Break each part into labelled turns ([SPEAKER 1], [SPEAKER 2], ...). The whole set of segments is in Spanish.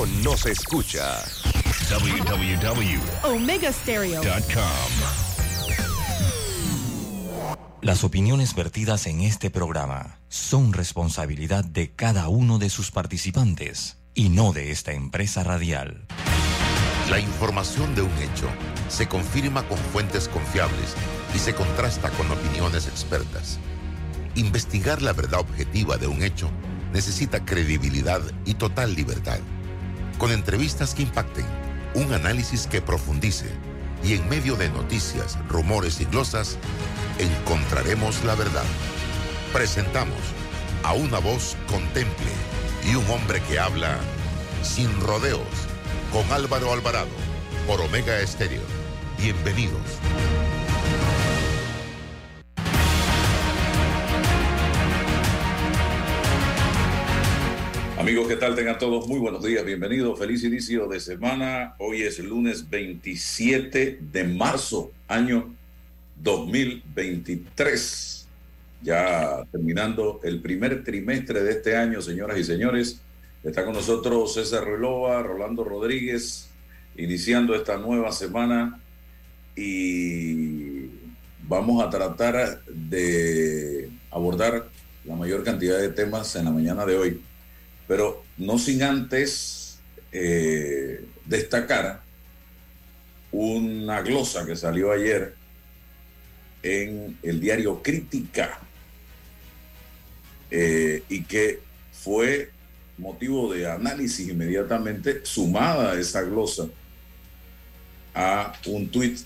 [SPEAKER 1] mundo nos escucha.
[SPEAKER 2] www.omegastereo.com Las opiniones vertidas en este programa son responsabilidad de cada uno de sus participantes y no de esta empresa radial.
[SPEAKER 3] La información de un hecho se confirma con fuentes confiables y se contrasta con opiniones expertas. Investigar la verdad objetiva de un hecho necesita credibilidad y total libertad. Con entrevistas que impacten, un análisis que profundice y en medio de noticias, rumores y glosas, encontraremos la verdad. Presentamos a una voz contemple y un hombre que habla sin rodeos con Álvaro Alvarado por Omega Estéreo. Bienvenidos.
[SPEAKER 4] Amigos, ¿qué tal? Tengan todos muy buenos días, bienvenidos, feliz inicio de semana. Hoy es lunes 27 de marzo, año 2023. Ya terminando el primer trimestre de este año, señoras y señores. Está con nosotros César Relova, Rolando Rodríguez, iniciando esta nueva semana y vamos a tratar de abordar la mayor cantidad de temas en la mañana de hoy pero no sin antes eh, destacar una glosa que salió ayer en el diario Crítica eh, y que fue motivo de análisis inmediatamente, sumada a esa glosa a un tuit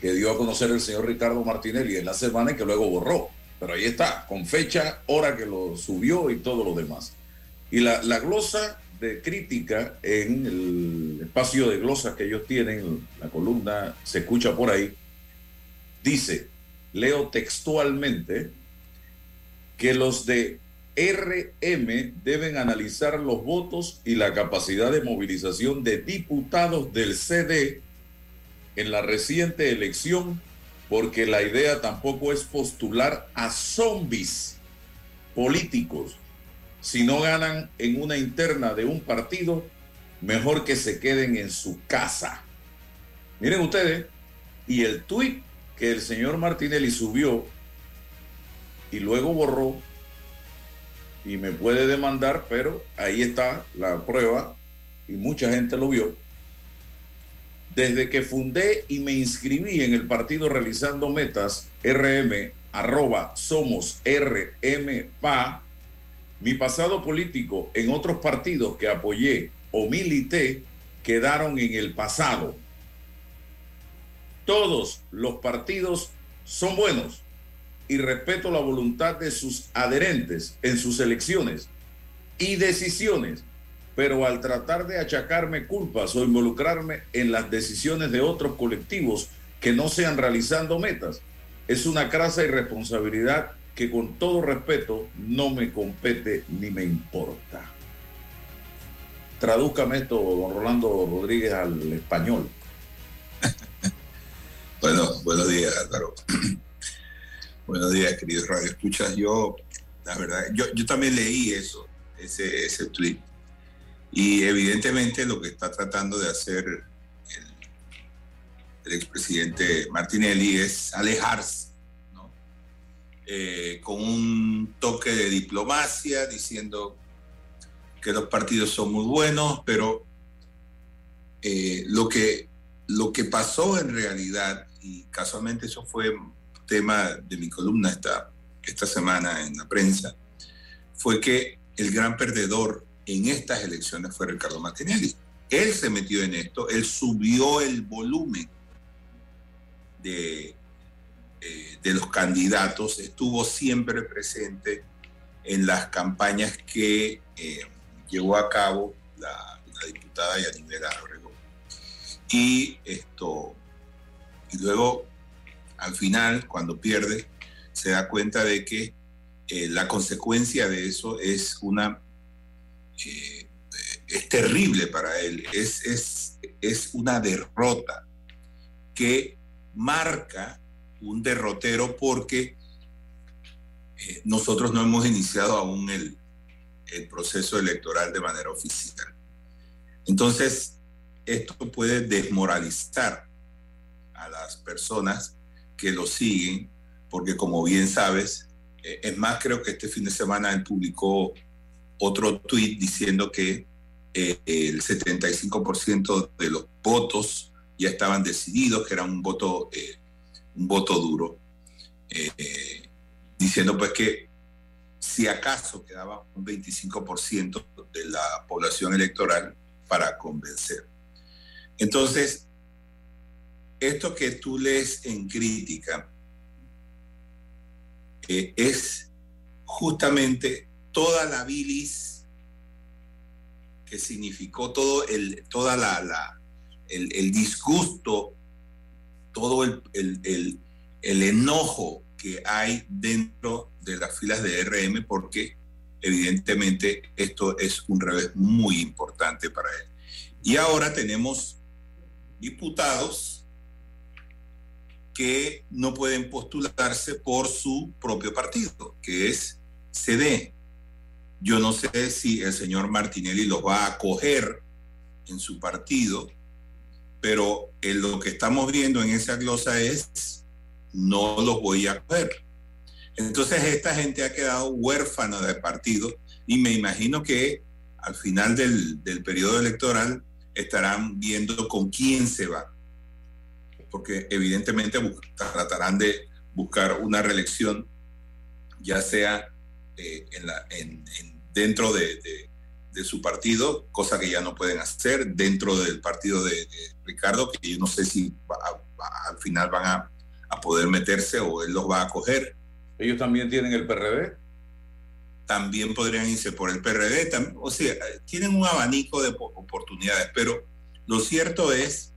[SPEAKER 4] que dio a conocer el señor Ricardo Martinelli en la semana y que luego borró. Pero ahí está, con fecha, hora que lo subió y todo lo demás. Y la, glosa de crítica en el espacio de glosas que ellos tienen, la columna se escucha por ahí, dice, leo textualmente, que los de RM deben analizar los votos y la capacidad de movilización de diputados del CD en la reciente elección, porque la idea tampoco es postular a zombies políticos si no ganan en una interna de un partido, mejor que se queden en su casa. Miren ustedes, y el tuit que el señor Martinelli subió y luego borró, y me puede demandar, pero ahí está la prueba, y mucha gente lo vio. Desde que fundé y me inscribí en el partido realizando metas, RM, arroba, somos RMPA, mi pasado político en otros partidos que apoyé o milité quedaron en el pasado. Todos los partidos son buenos y respeto la voluntad de sus adherentes en sus elecciones y decisiones, pero al tratar de achacarme culpas o involucrarme en las decisiones de otros colectivos que no sean realizando metas, es una crasa irresponsabilidad que con todo respeto no me compete ni me importa. Tradúzcame esto, don Rolando Rodríguez, al español.
[SPEAKER 5] bueno, buenos días, Álvaro. buenos días, queridos Radio Escuchas. Yo, la verdad, yo, yo también leí eso, ese, ese tweet. Y evidentemente lo que está tratando de hacer el, el expresidente Martinelli es alejarse eh, con un toque de diplomacia, diciendo que los partidos son muy buenos, pero eh, lo, que, lo que pasó en realidad, y casualmente eso fue tema de mi columna esta, esta semana en la prensa, fue que el gran perdedor en estas elecciones fue Ricardo Martinelli. Él se metió en esto, él subió el volumen de, eh, de los candidatos, estuvo siempre presente en las campañas que eh, llevó a cabo la, diputada Yanivera Obregón. Y esto, y luego, al final, cuando pierde, se da cuenta de que eh, la consecuencia de eso es una es terrible para él, es, es, es una derrota que marca un derrotero porque eh, nosotros no hemos iniciado aún el, proceso electoral de manera oficial. Entonces, esto puede desmoralizar a las personas que lo siguen, porque como bien sabes, eh, es más, creo que este fin de semana él publicó otro tweet diciendo que eh, el 75% de los votos ya estaban decididos, que era un voto, un voto duro, diciendo pues que si acaso quedaba un 25% de la población electoral para convencer. Entonces, esto que tú lees en crítica eh, es justamente toda la bilis que significó todo el, toda la, el, disgusto, todo el, el enojo que hay dentro de las filas de RM porque evidentemente esto es un revés muy importante para él. Y ahora tenemos diputados que no pueden postularse por su propio partido, que es CD. Yo no sé si el señor Martinelli los va a acoger en su partido, pero en lo que estamos viendo en esa glosa es, no los voy a acoger. Entonces esta gente ha quedado huérfana de partido y me imagino que al final del, del periodo electoral estarán viendo con quién se va, porque evidentemente tratarán de buscar una reelección, ya sea eh, en la, en, dentro de, su partido, cosa que ya no pueden hacer, dentro del partido de, Ricardo, que yo no sé si al final van a, a poder meterse o él los va a coger.
[SPEAKER 4] Ellos también tienen el PRD
[SPEAKER 5] también podrían irse por el PRD, o sea, tienen un abanico de oportunidades, pero lo cierto es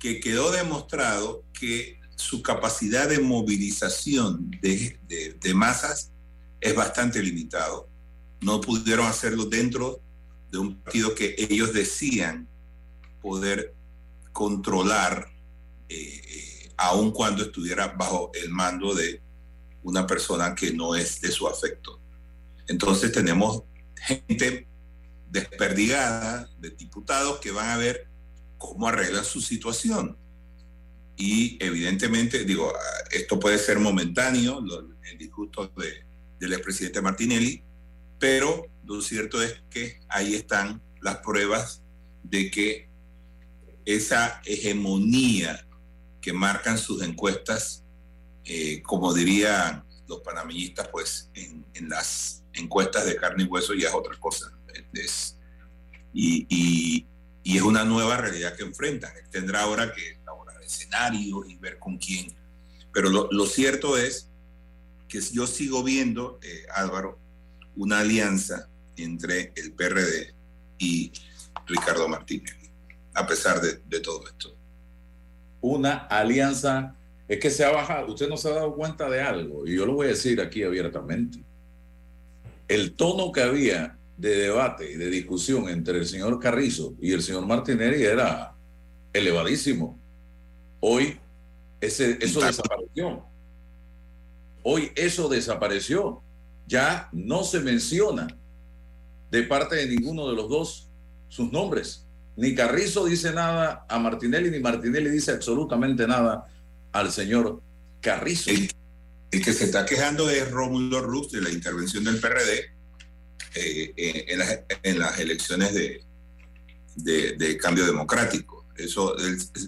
[SPEAKER 5] que quedó demostrado que su capacidad de movilización de, masas es bastante limitado. No pudieron hacerlo dentro de un partido que ellos decían poder controlar, eh, eh, aun cuando estuviera bajo el mando de una persona que no es de su afecto. Entonces tenemos gente desperdigada de diputados que van a ver cómo arreglan su situación. Y evidentemente, digo, esto puede ser momentáneo, el disgusto de, del expresidente Martinelli, pero lo cierto es que ahí están las pruebas de que esa hegemonía que marcan sus encuestas, eh, como dirían los panameñistas, pues en, las encuestas de carne y hueso ya es otra cosa. Es, y, y, y, es una nueva realidad que enfrentan. tendrá ahora que elaborar escenarios y ver con quién. Pero lo, lo cierto es que yo sigo viendo, eh, Álvaro, una alianza entre el PRD y Ricardo Martínez, a pesar de, de todo esto.
[SPEAKER 4] Una alianza es que se ha bajado. Usted no se ha dado cuenta de algo, y yo lo voy a decir aquí abiertamente el tono que había de debate y de discusión entre el señor Carrizo y el señor Martinelli era elevadísimo. Hoy ese, eso desapareció. Hoy eso desapareció. Ya no se menciona de parte de ninguno de los dos sus nombres. Ni Carrizo dice nada a Martinelli, ni Martinelli dice absolutamente nada al señor Carrizo.
[SPEAKER 5] El que se está quejando es Rómulo Rux de la intervención del PRD eh, eh, en, las, elecciones de, cambio democrático. Eso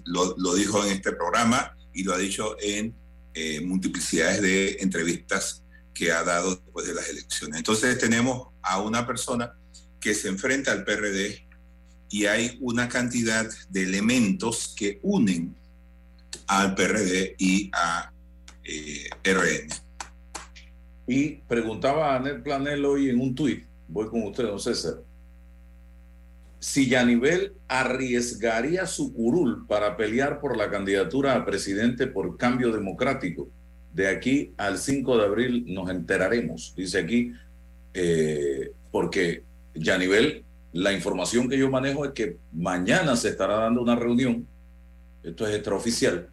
[SPEAKER 5] lo, dijo en este programa y lo ha dicho en eh, multiplicidades de entrevistas que ha dado después de las elecciones. Entonces tenemos a una persona que se enfrenta al PRD y hay una cantidad de elementos que unen al PRD y a eh, RN.
[SPEAKER 4] Y preguntaba a Anel Planel hoy en un tuit, voy con usted, don César, si Yanivel arriesgaría su curul para pelear por la candidatura a presidente por cambio democrático. De aquí al 5 de abril nos enteraremos, dice aquí, eh, porque Yanivel, la información que yo manejo es que mañana se estará dando una reunión, esto es extraoficial,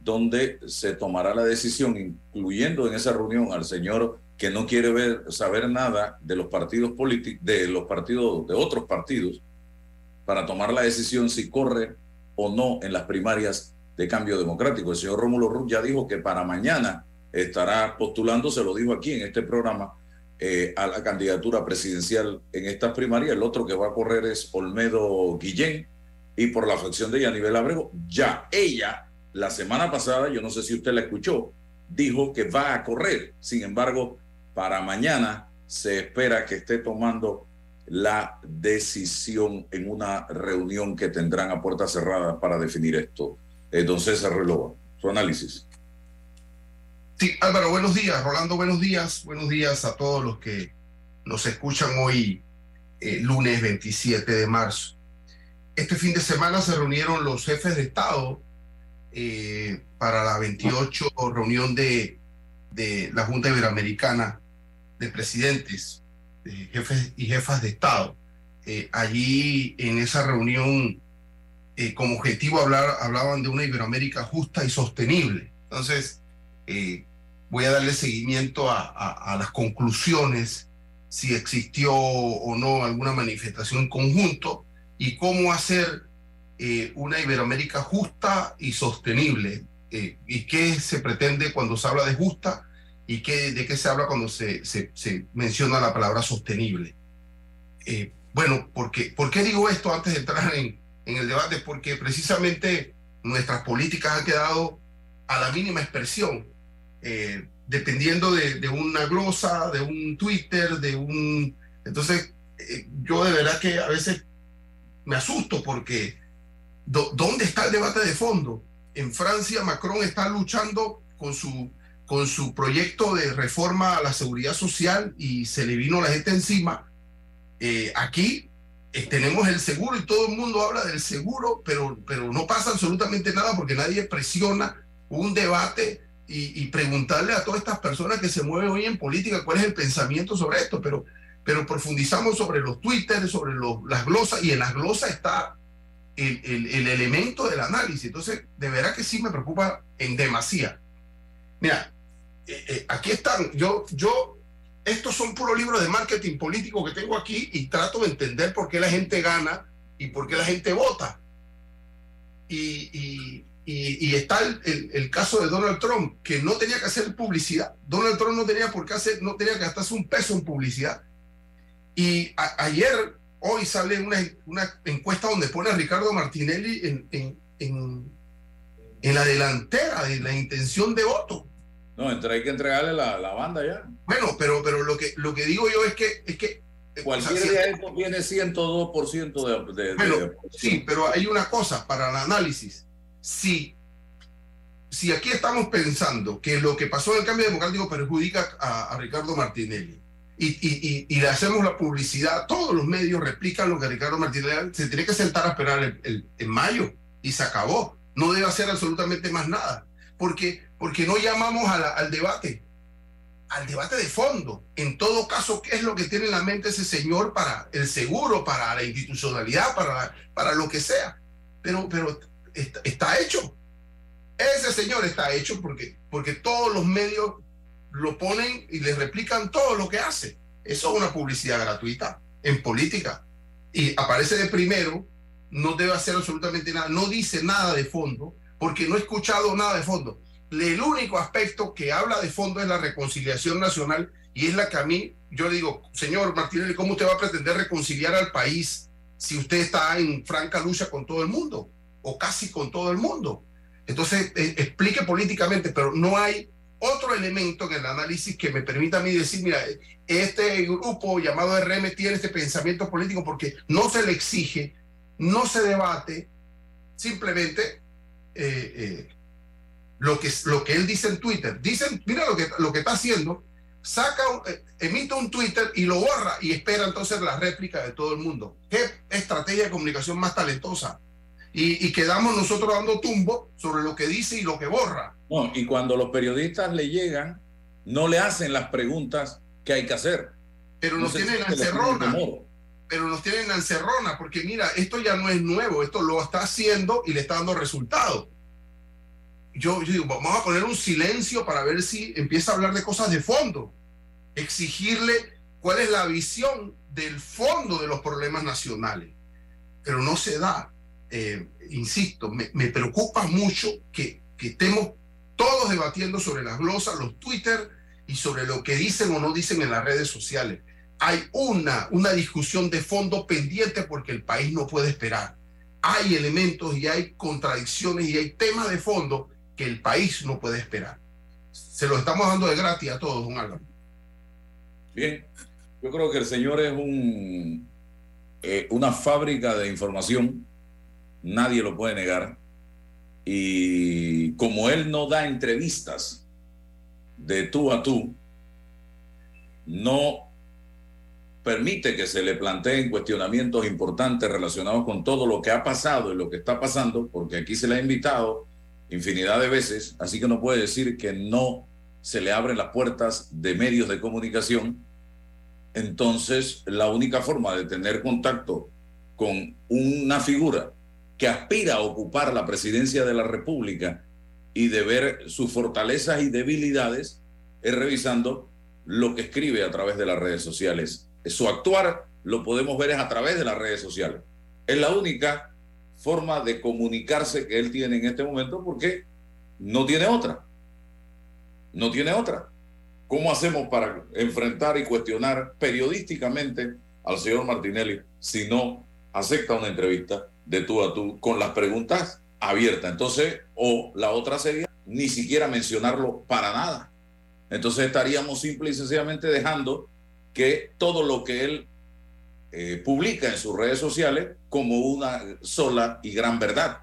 [SPEAKER 4] donde se tomará la decisión, incluyendo en esa reunión al señor que no quiere ver, saber nada de los partidos políticos, de los partidos, de otros partidos, para tomar la decisión si corre o no en las primarias de cambio democrático. El señor Rómulo Ruz ya dijo que para mañana estará postulando, se lo dijo aquí en este programa, eh, a la candidatura presidencial en estas primarias. El otro que va a correr es Olmedo Guillén y por la fracción de Yanibel Abrego, ya ella, la semana pasada, yo no sé si usted la escuchó, dijo que va a correr. Sin embargo, para mañana se espera que esté tomando la decisión en una reunión que tendrán a puerta cerrada para definir esto. Entonces, se reloj, su análisis.
[SPEAKER 1] Sí, Álvaro, buenos días. Rolando, buenos días. Buenos días a todos los que nos escuchan hoy, eh, lunes 27 de marzo. Este fin de semana se reunieron los jefes de Estado eh, para la 28 reunión de, de la Junta Iberoamericana de Presidentes jefes y jefas de Estado. Eh, allí en esa reunión, eh, como objetivo, hablar, hablaban de una Iberoamérica justa y sostenible. Entonces, eh, voy a darle seguimiento a, a, las conclusiones, si existió o no alguna manifestación en conjunto y cómo hacer una Iberoamérica justa y sostenible. ¿Y qué se pretende cuando se habla de justa? y qué, de qué se habla cuando se, se, menciona la palabra sostenible. Eh, bueno, porque, ¿por qué digo esto antes de entrar en, en el debate? Porque precisamente nuestras políticas han quedado a la mínima expresión, eh, dependiendo de, de, una glosa, de un Twitter, de un... Entonces, eh, yo de verdad que a veces me asusto porque ¿dónde está el debate de fondo? En Francia, Macron está luchando con su con su proyecto de reforma a la seguridad social y se le vino la gente encima. Eh, aquí eh, tenemos el seguro y todo el mundo habla del seguro, pero, pero no pasa absolutamente nada porque nadie presiona un debate y, preguntarle a todas estas personas que se mueven hoy en política cuál es el pensamiento sobre esto, pero, pero profundizamos sobre los Twitter, sobre los, las glosas, y en las glosas está el, el, el elemento del análisis. Entonces, de verdad que sí me preocupa en demasía. Mira, eh, eh, aquí están, yo, yo, estos son puros libros de marketing político que tengo aquí y trato de entender por qué la gente gana y por qué la gente vota. Y, y, y, está el, el, caso de Donald Trump, que no tenía que hacer publicidad. Donald Trump no tenía por qué hacer, no tenía que gastarse un peso en publicidad. Y ayer, hoy sale una, una, encuesta donde pone a Ricardo Martinelli en, en, en, en la delantera de la intención de voto.
[SPEAKER 4] No, entre, hay que entregarle la, la, banda ya.
[SPEAKER 1] Bueno, pero, pero lo, que, lo que digo yo es que... Es que
[SPEAKER 4] eh, Cualquier día esto tiene 102% de, de,
[SPEAKER 1] bueno, Sí, pero hay una cosa para el análisis. Si, si aquí estamos pensando que lo que pasó en el cambio democrático perjudica a, a Ricardo Martinelli y, y, y, le hacemos la publicidad, todos los medios replican lo que Ricardo Martinelli se tiene que sentar a esperar el, el, en mayo y se acabó. No debe hacer absolutamente más nada. Porque porque no llamamos al debate, al debate de fondo. En todo caso, ¿qué es lo que tiene en la mente ese señor para el seguro, para la institucionalidad, para, para lo que sea? Pero, pero está, hecho. Ese señor está hecho porque, porque todos los medios lo ponen y le replican todo lo que hace. Eso es una publicidad gratuita en política. Y aparece de primero, no debe hacer absolutamente nada, no dice nada de fondo, porque no he escuchado nada de fondo el único aspecto que habla de fondo es la reconciliación nacional y es la que a mí, yo le digo, señor Martínez, ¿cómo usted va a pretender reconciliar al país si usted está en franca lucha con todo el mundo o casi con todo el mundo? Entonces, eh, explique políticamente, pero no hay otro elemento en el análisis que me permita a mí decir, mira, este grupo llamado RM tiene este pensamiento político porque no se le exige, no se debate, simplemente eh, eh, lo que, lo que él dice en Twitter. Dicen, mira lo que, lo que está haciendo, saca, eh, emite un Twitter y lo borra y espera entonces la réplica de todo el mundo. Qué estrategia de comunicación más talentosa. Y, y, quedamos nosotros dando tumbo sobre lo que dice y lo que borra.
[SPEAKER 4] No, y cuando los periodistas le llegan, no le hacen las preguntas que hay que hacer.
[SPEAKER 1] Pero nos tienen en encerrona. Pero nos tienen en encerrona, porque mira, esto ya no es nuevo, esto lo está haciendo y le está dando resultados yo, digo, vamos a poner un silencio para ver si empieza a hablar de cosas de fondo, exigirle cuál es la visión del fondo de los problemas nacionales. pero no se da. Eh, insisto, me, me, preocupa mucho que, que estemos todos debatiendo sobre las glosas, los Twitter y sobre lo que dicen o no dicen en las redes sociales. Hay una, una discusión de fondo pendiente porque el país no puede esperar. Hay elementos y hay contradicciones y hay temas de fondo que el país no puede esperar. Se lo estamos dando de gratis a todos, don Álvaro.
[SPEAKER 4] Bien, yo creo que el señor es un, eh, una fábrica de información, nadie lo puede negar. Y como él no da entrevistas de tú a tú, no permite que se le planteen cuestionamientos importantes relacionados con todo lo que ha pasado y lo que está pasando, porque aquí se le ha invitado infinidad de veces, así que no puede decir que no se le abren las puertas de medios de comunicación. Entonces, la única forma de tener contacto con una figura que aspira a ocupar la presidencia de la República y de ver sus fortalezas y debilidades es revisando lo que escribe a través de las redes sociales. Su actuar lo podemos ver es a través de las redes sociales. Es la única forma de comunicarse que él tiene en este momento porque no tiene otra. No tiene otra. ¿Cómo hacemos para enfrentar y cuestionar periodísticamente al señor Martinelli si no acepta una entrevista de tú a tú con las preguntas abiertas. Entonces, o la otra sería ni siquiera mencionarlo para nada. Entonces estaríamos simple y sencillamente dejando que todo lo que él eh, publica en sus redes sociales como una sola y gran verdad.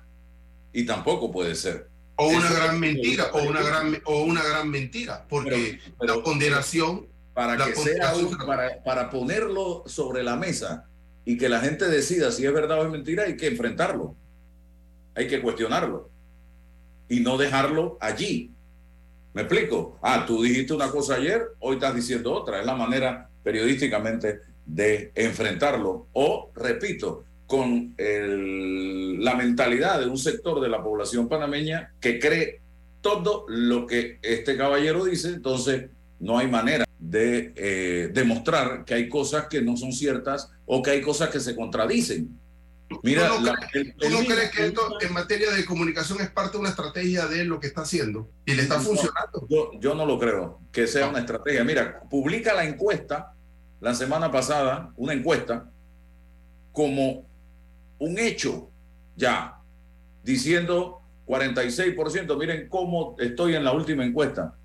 [SPEAKER 4] Y tampoco puede ser.
[SPEAKER 1] O una gran mentira, o una gran, o una gran mentira, porque la condenación...
[SPEAKER 4] Para que sea para, para ponerlo sobre la mesa y que la gente decida si es verdad o es mentira, hay que enfrentarlo, hay que cuestionarlo y no dejarlo allí. ¿Me explico? Ah, tú dijiste una cosa ayer, hoy estás diciendo otra. Es la manera periodísticamente de enfrentarlo. O, repito, con la mentalidad de un sector de la población panameña que cree todo lo que este caballero dice, entonces no hay manera de eh, demostrar que hay cosas que no son ciertas o que hay cosas que se contradicen.
[SPEAKER 1] Mira, ¿Tú no, crees, que esto en materia de comunicación es parte de una estrategia de lo que está haciendo y le está funcionando?
[SPEAKER 4] Yo, yo, no lo creo que sea una estrategia. Mira, publica la encuesta la semana pasada, una encuesta, como un hecho ya, diciendo 46%, miren cómo estoy en la última encuesta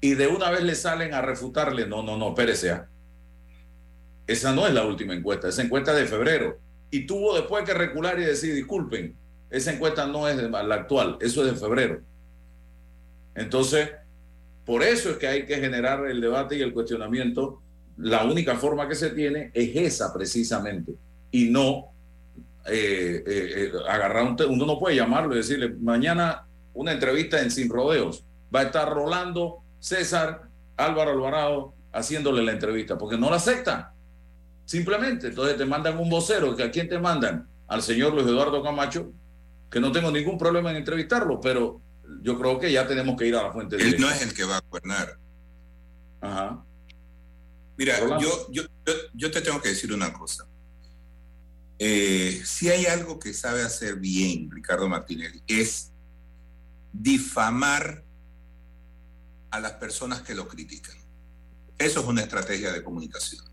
[SPEAKER 4] y de una vez le salen a refutarle, no, no, no, espérese. ¿ah? Esa no es la última encuesta, esa encuesta es de febrero. Y tuvo después que recular y decir, disculpen, esa encuesta no es la actual, eso es de febrero. Entonces, por eso es que hay que generar el debate y el cuestionamiento. La única forma que se tiene es esa precisamente, y no eh, eh, eh, agarrar un... Uno no puede llamarlo y decirle, mañana una entrevista en Sin Rodeos, va a estar Rolando César Álvaro Alvarado haciéndole la entrevista, porque no la acepta. Simplemente, entonces te mandan un vocero, que a quién te mandan? Al señor Luis Eduardo Camacho, que no tengo ningún problema en entrevistarlo, pero yo creo que ya tenemos que ir a la fuente
[SPEAKER 5] de... Él no es el que va a gobernar.
[SPEAKER 4] Ajá.
[SPEAKER 5] Mira, yo, yo, yo, te tengo que decir una cosa. Eh, si hay algo que sabe hacer bien Ricardo Martínez, es difamar a las personas que lo critican. Eso es una estrategia de comunicación.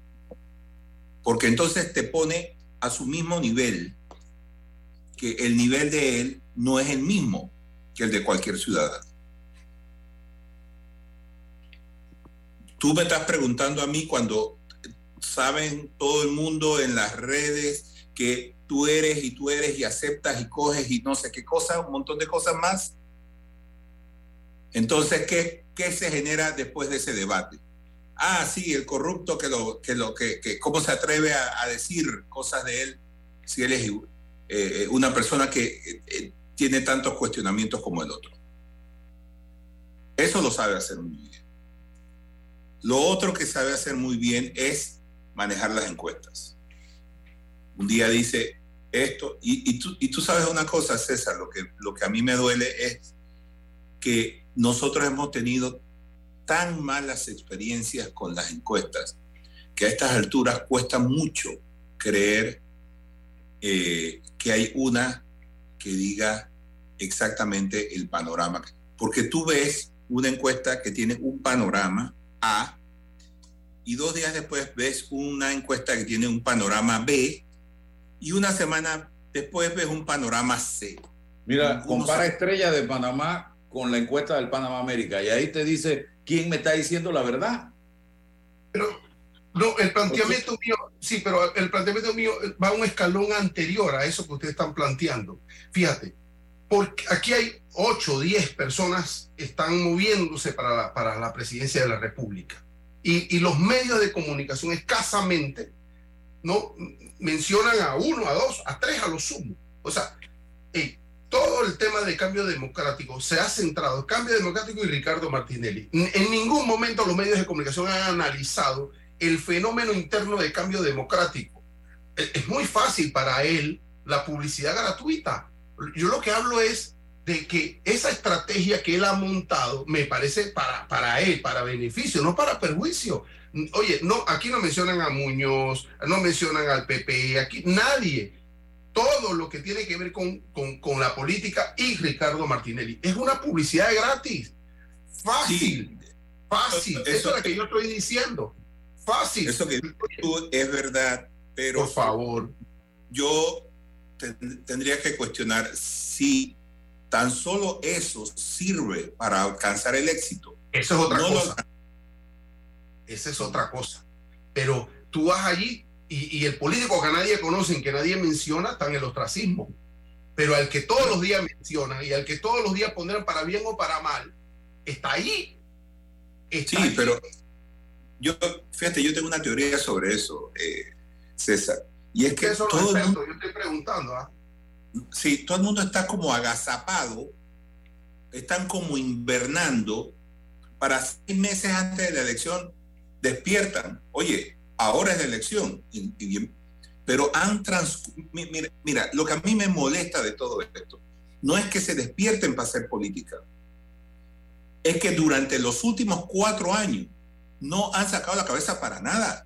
[SPEAKER 5] Porque entonces te pone a su mismo nivel, que el nivel de él no es el mismo que el de cualquier ciudadano. Tú me estás preguntando a mí cuando saben todo el mundo en las redes que tú eres y tú eres y aceptas y coges y no sé qué cosa, un montón de cosas más. Entonces, ¿qué, ¿qué se genera después de ese debate? Ah, sí, el corrupto que lo que lo que, cómo se atreve a, decir cosas de él si él es eh, una persona que eh, eh, tiene tantos cuestionamientos como el otro. Eso lo sabe hacer muy bien. Lo otro que sabe hacer muy bien es manejar las encuestas. Un día dice esto, y, tú, sabes una cosa, César, lo que, lo que a mí me duele es que nosotros hemos tenido tan malas experiencias con las encuestas que a estas alturas cuesta mucho creer eh, que hay una que diga exactamente el panorama. Porque tú ves una encuesta que tiene un panorama A y dos días después ves una encuesta que tiene un panorama B y una semana después ves un panorama C.
[SPEAKER 4] Mira, compara Estrella de Panamá con la encuesta del Panamá América y ahí te dice quién me está diciendo la verdad.
[SPEAKER 1] Pero no, el planteamiento mío, sí, pero el planteamiento mío va a un escalón anterior a eso que ustedes están planteando. Fíjate, porque aquí hay 8 o 10 personas que están moviéndose para la, para la presidencia de la República. Y, y, los medios de comunicación escasamente no mencionan a uno, a dos, a tres a lo sumo. O sea, todo el tema de cambio democrático se ha centrado, cambio democrático y Ricardo Martinelli. En ningún momento los medios de comunicación han analizado el fenómeno interno de cambio democrático. Es muy fácil para él la publicidad gratuita. Yo lo que hablo es de que esa estrategia que él ha montado me parece para, para él, para beneficio, no para perjuicio. Oye, no, aquí no mencionan a Muñoz, no mencionan al PP, aquí nadie. Todo lo que tiene que ver con, con, con la política y Ricardo Martinelli es una publicidad gratis. Fácil, fácil. Eso, eso es lo que yo estoy diciendo. Fácil.
[SPEAKER 5] Eso que tú es verdad, pero.
[SPEAKER 1] Por favor.
[SPEAKER 5] Yo tendría que cuestionar si tan solo eso sirve para alcanzar el éxito.
[SPEAKER 1] Eso es otra cosa. Esa es otra cosa. Pero tú vas allí y, y, el político que nadie conoce, que nadie menciona, está en el ostracismo. Pero al que todos los días mencionan y al que todos los días pondrán para bien o para mal, está ahí.
[SPEAKER 5] Está sí, ahí. pero yo, fíjate, yo tengo una teoría sobre eso, eh, César. Y es que
[SPEAKER 1] eso todo el mundo, yo estoy preguntando, ¿ah?
[SPEAKER 5] Sí, todo el mundo está como agazapado, están como invernando para seis meses antes de la elección despiertan. Oye, ahora es la elección. Y, y, pero han trans... Mira, mira, lo que a mí me molesta de todo esto no es que se despierten para hacer política. Es que durante los últimos cuatro años no han sacado la cabeza para nada.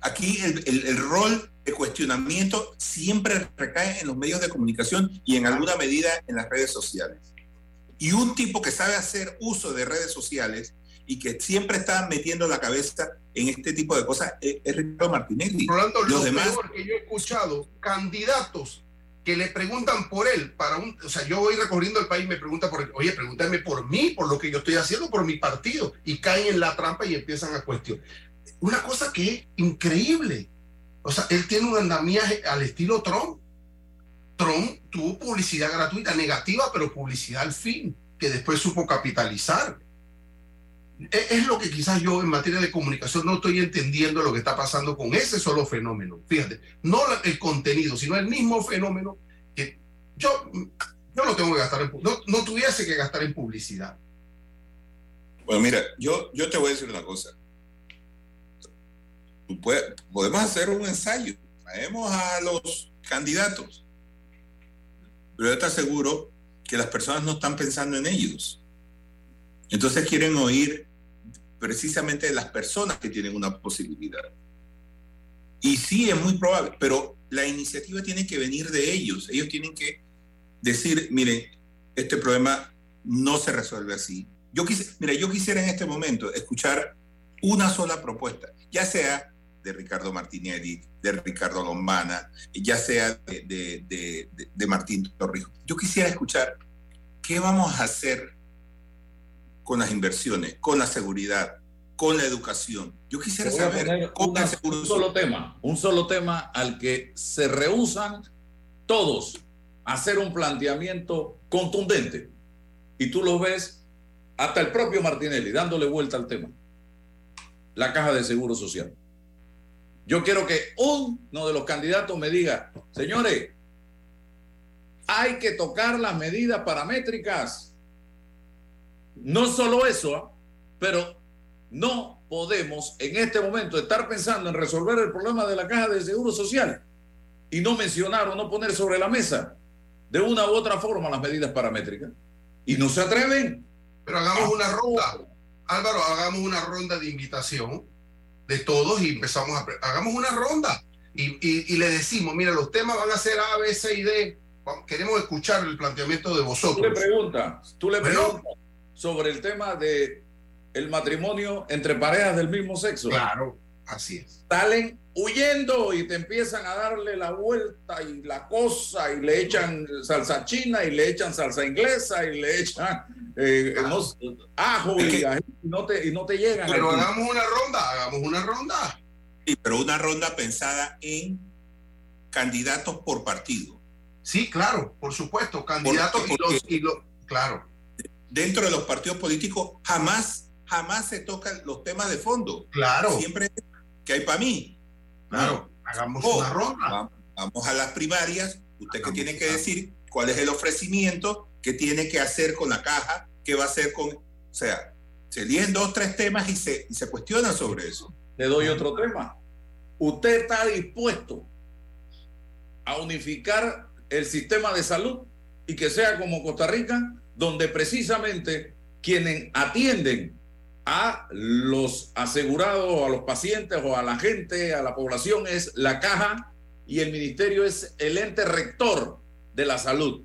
[SPEAKER 5] Aquí el, el, el, rol de cuestionamiento siempre recae en los medios de comunicación y en alguna medida en las redes sociales. Y un tipo que sabe hacer uso de redes sociales y que siempre está metiendo la cabeza en este tipo de cosas es, Ricardo Martinelli.
[SPEAKER 1] Rolando, los lo demás... peor que yo he escuchado, candidatos que le preguntan por él, para un, o sea, yo voy recorriendo el país y me pregunta por, oye, pregúntame por mí, por lo que yo estoy haciendo, por mi partido, y caen en la trampa y empiezan a cuestionar. Una cosa que es increíble. O sea, él tiene un andamiaje al estilo Trump. Trump tuvo publicidad gratuita, negativa, pero publicidad al fin, que después supo capitalizar. Es, lo que quizás yo en materia de comunicación no estoy entendiendo lo que está pasando con ese solo fenómeno. Fíjate, no el contenido, sino el mismo fenómeno que yo, yo no tengo que gastar en, no, no tuviese que gastar en publicidad.
[SPEAKER 5] Bueno, mira, yo, yo te voy a decir una cosa. Podemos hacer un ensayo, traemos a los candidatos, pero yo te aseguro que las personas no están pensando en ellos. Entonces quieren oír precisamente de las personas que tienen una posibilidad. Y sí, es muy probable, pero la iniciativa tiene que venir de ellos. Ellos tienen que decir, miren, este problema no se resuelve así. Yo mira, yo quisiera en este momento escuchar una sola propuesta, ya sea de Ricardo Martinelli, de Ricardo Lombana, ya sea de, de, de, de Martín Torrijos. Yo quisiera escuchar qué vamos a hacer con las inversiones, con la seguridad, con la educación. Yo quisiera saber cómo
[SPEAKER 4] una, un solo tema, un solo tema al que se rehusan todos a hacer un planteamiento contundente. Y tú lo ves hasta el propio Martinelli dándole vuelta al tema. La caja de seguro social. Yo quiero que uno de los candidatos me diga, señores, hay que tocar las medidas paramétricas. No solo eso, pero no podemos en este momento estar pensando en resolver el problema de la caja de seguro social y no mencionar o no poner sobre la mesa de una u otra forma las medidas paramétricas. Y no se atreven.
[SPEAKER 1] Pero hagamos una ronda. Álvaro, hagamos una ronda de invitación de todos y empezamos a... Hagamos una ronda. y, le decimos, mira, los temas van a ser A, B, C y D, queremos escuchar el planteamiento de vosotros.
[SPEAKER 4] Tú le preguntas, tú le preguntas sobre el tema de el matrimonio entre parejas del mismo sexo.
[SPEAKER 1] Claro, así es.
[SPEAKER 4] Salen huyendo y te empiezan a darle la vuelta y la cosa y le echan salsa china y le echan salsa inglesa y le echan eh, ajo y, no te, y no te llegan.
[SPEAKER 1] Pero hagamos una ronda, hagamos una ronda.
[SPEAKER 5] Sí, pero una ronda pensada en candidatos por partido.
[SPEAKER 1] Sí, claro, por supuesto, candidatos y los, claro.
[SPEAKER 5] Dentro de los partidos políticos jamás, jamás se tocan los temas de fondo.
[SPEAKER 1] Claro.
[SPEAKER 5] Siempre que hay para mí.
[SPEAKER 1] Claro, hagamos una ronda.
[SPEAKER 5] Vamos a las primarias. Usted que tiene que decir cuál es el ofrecimiento, qué tiene que hacer con la caja, qué va a hacer con. O sea, se eligen dos, tres temas y se, y se cuestionan sobre eso.
[SPEAKER 4] Le doy otro tema. ¿Usted está dispuesto a unificar el sistema de salud y que sea como Costa Rica, donde precisamente quienes atienden a los asegurados, a los pacientes o a la gente, a la población, es la caja y el ministerio es el ente rector de la salud.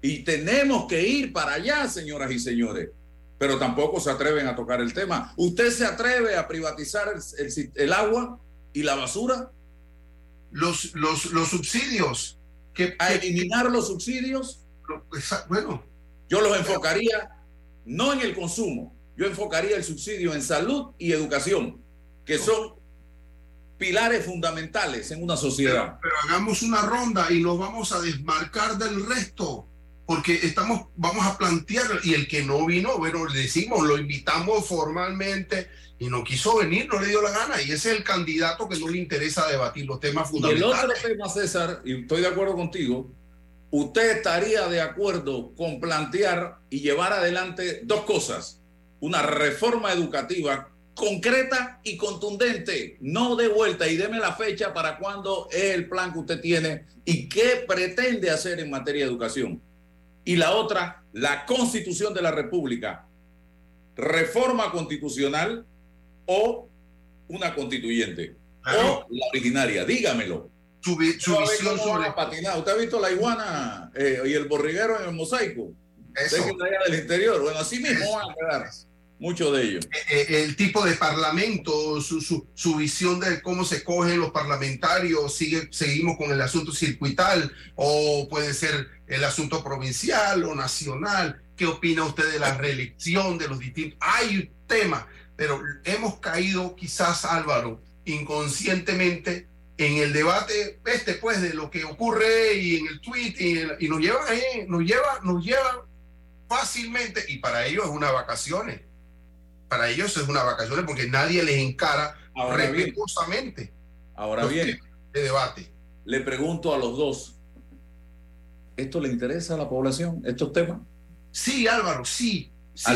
[SPEAKER 4] Y tenemos que ir para allá, señoras y señores, pero tampoco se atreven a tocar el tema. ¿Usted se atreve a privatizar el, agua y la basura?
[SPEAKER 1] Los, los, los subsidios. Que,
[SPEAKER 4] a eliminar los subsidios.
[SPEAKER 1] Bueno.
[SPEAKER 4] Yo los enfocaría no en el consumo, yo enfocaría el subsidio en salud y educación, que son pilares fundamentales en una sociedad.
[SPEAKER 1] Pero, hagamos una ronda y nos vamos a desmarcar del resto, porque estamos, vamos a plantear, y el que no vino, bueno, le decimos, lo invitamos formalmente y no quiso venir, no le dio la gana, y ese es el candidato que no le interesa debatir los temas fundamentales.
[SPEAKER 4] Y el otro tema, César, y estoy de acuerdo contigo, usted estaría de acuerdo con plantear y llevar adelante dos cosas. Una reforma educativa concreta y contundente, no de vuelta. Y deme la fecha para cuándo es el plan que usted tiene y qué pretende hacer en materia de educación. Y la otra, la constitución de la República, reforma constitucional o una constituyente. O la originaria, dígamelo.
[SPEAKER 1] Su, visión sobre...
[SPEAKER 4] ¿Usted ha visto la iguana eh, y el borriguero en el mosaico? Eso. del interior. Bueno, así mismo van a quedar mucho de ello.
[SPEAKER 1] Eh, eh, el tipo de parlamento, su, su, visión de cómo se cogen los parlamentarios, sigue, seguimos con el asunto circuital o puede ser el asunto provincial o nacional. ¿Qué opina usted de la reelección de los distintos? Hay temas, pero hemos caído quizás, Álvaro, inconscientemente en el debate este pues de lo que ocurre y en el tweet y, nos lleva ahí, nos lleva, nos lleva fácilmente y para ellos es una vacaciones para ellos es una vacación porque nadie les encara ahora respetuosamente.
[SPEAKER 4] ahora bien,
[SPEAKER 1] de debate.
[SPEAKER 4] Le pregunto a los dos, ¿esto le interesa a la población, estos temas?
[SPEAKER 1] Sí, Álvaro, sí. Sí,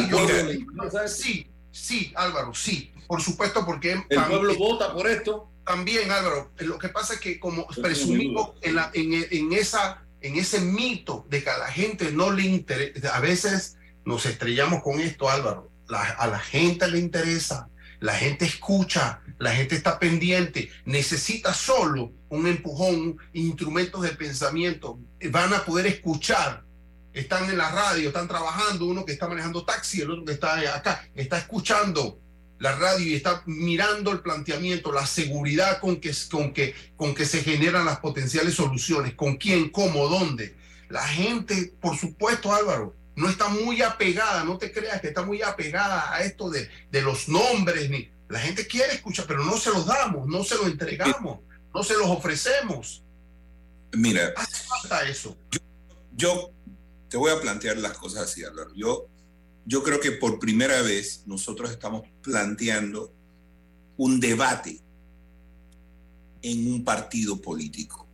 [SPEAKER 1] sí, sí, Álvaro, sí. Por supuesto, porque...
[SPEAKER 4] El pueblo vota por esto.
[SPEAKER 1] También, Álvaro. Lo que pasa es que como presumimos en, la, en, en, esa, en ese mito de que a la gente no le interesa, a veces nos estrellamos con esto, Álvaro a la gente le interesa, la gente escucha, la gente está pendiente, necesita solo un empujón, instrumentos de pensamiento, van a poder escuchar. Están en la radio, están trabajando, uno que está manejando taxi, el otro que está acá, está escuchando la radio y está mirando el planteamiento, la seguridad con que, con que, con que se generan las potenciales soluciones, con quién, cómo, dónde. La gente, por supuesto, Álvaro, no está muy apegada, no te creas que está muy apegada a esto de, los nombres, ni la gente quiere escuchar, pero no se los damos, no se los entregamos, no se los ofrecemos.
[SPEAKER 5] Mira,
[SPEAKER 1] hace falta eso.
[SPEAKER 5] Yo, te voy a plantear las cosas así, Álvaro. Yo, yo creo que por primera vez nosotros estamos planteando un debate en un partido político.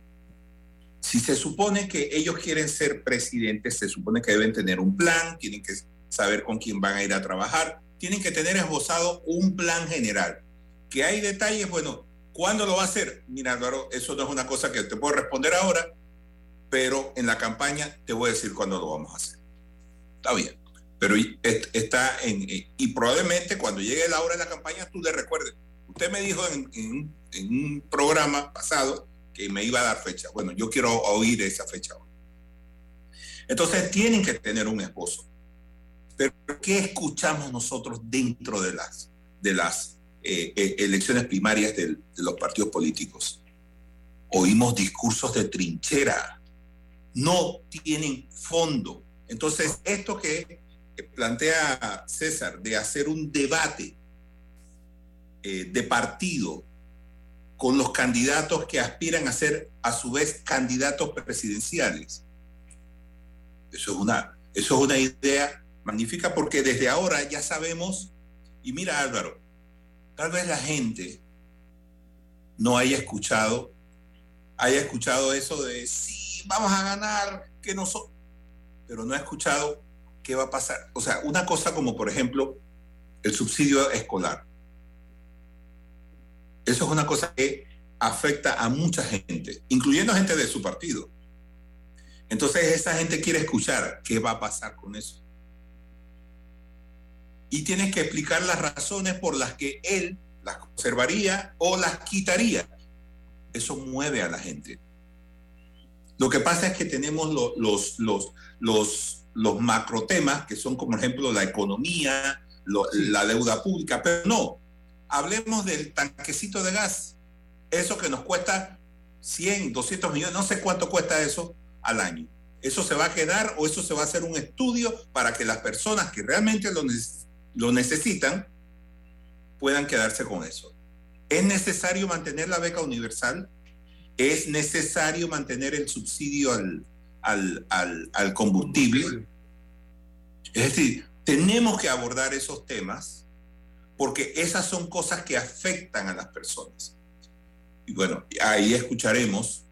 [SPEAKER 5] Si se supone que ellos quieren ser presidentes, se supone que deben tener un plan, tienen que saber con quién van a ir a trabajar, tienen que tener esbozado un plan general. Que hay detalles, bueno, ¿cuándo lo va a hacer? Mira, Álvaro, eso no es una cosa que te puedo responder ahora, pero en la campaña te voy a decir cuándo lo vamos a hacer. Está bien. Pero está en. Y probablemente cuando llegue la hora de la campaña tú le recuerdes, Usted me dijo en, un programa pasado que me iba a dar fecha. Bueno, yo quiero oír esa fecha. Entonces tienen que tener un esposo. Pero ¿qué escuchamos nosotros dentro de las, de las eh, eh, elecciones primarias de los partidos políticos? Oímos discursos de trinchera. No tienen fondo. Entonces, esto que plantea César de hacer un debate eh, de partido con los candidatos que aspiran a ser a su vez candidatos presidenciales. Eso es una, eso es una idea magnífica porque desde ahora ya sabemos, y mira Álvaro, tal vez la gente no haya escuchado, haya escuchado eso de sí, vamos a ganar, que no pero no ha escuchado qué va a pasar. O sea, una cosa como por ejemplo el subsidio escolar. Eso es una cosa que afecta a mucha gente, incluyendo gente de su partido. Entonces esa gente quiere escuchar qué va a pasar con eso. Y tienes que explicar las razones por las que él las conservaría o las quitaría. Eso mueve a la gente. Lo que pasa es que tenemos los, los, los, los macro temas, que son como ejemplo la economía, la deuda pública, pero no, hablemos del tanquecito de gas, eso que nos cuesta 100, 200 millones, no sé cuánto cuesta eso al año. ¿Eso se va a quedar o eso se va a hacer un estudio para que las personas que realmente lo, lo necesitan puedan quedarse con eso? ¿Es necesario mantener la beca universal? ¿Es necesario mantener el subsidio al, al, combustible. Es decir, tenemos que abordar esos temas porque esas son cosas que afectan a las personas. Y bueno, ahí escucharemos,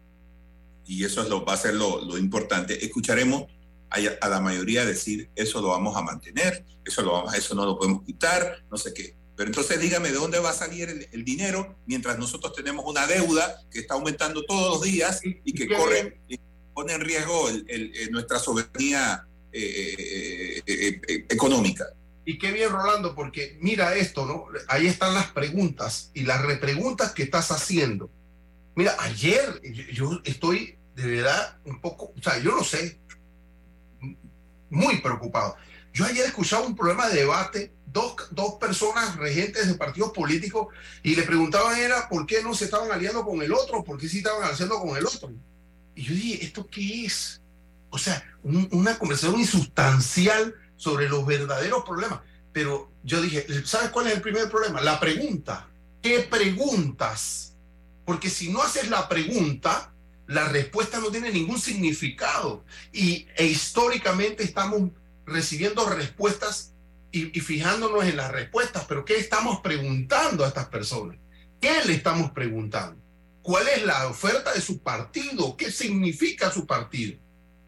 [SPEAKER 5] y eso es lo, va a ser lo, importante, escucharemos a, la mayoría decir, eso lo vamos a mantener, eso, lo vamos, eso no lo podemos quitar, no sé qué. Pero entonces dígame de dónde va a salir el, dinero mientras nosotros tenemos una deuda que está aumentando todos los días y que corre, pone en riesgo nuestra soberanía eh, eh, eh, económica.
[SPEAKER 1] Y qué bien, Rolando, porque mira esto, ¿no? Ahí están las preguntas y las repreguntas que estás haciendo. Mira, ayer yo, estoy de verdad un poco, o sea, yo lo sé, muy preocupado. Yo ayer escuchaba un problema de debate, dos, dos personas regentes de partidos políticos, y le preguntaban era por qué no se estaban aliando con el otro, por qué sí estaban haciendo con el otro. Y yo dije, ¿esto qué es? O sea, una conversación insustancial sobre los verdaderos problemas. Pero yo dije, ¿sabes cuál es el primer problema? La pregunta. ¿Qué preguntas? Porque si no haces la pregunta, la respuesta no tiene ningún significado. Y e históricamente estamos recibiendo respuestas y, y, fijándonos en las respuestas, pero ¿qué estamos preguntando a estas personas? ¿Qué le estamos preguntando? Cuál es la oferta de su partido, qué significa su partido,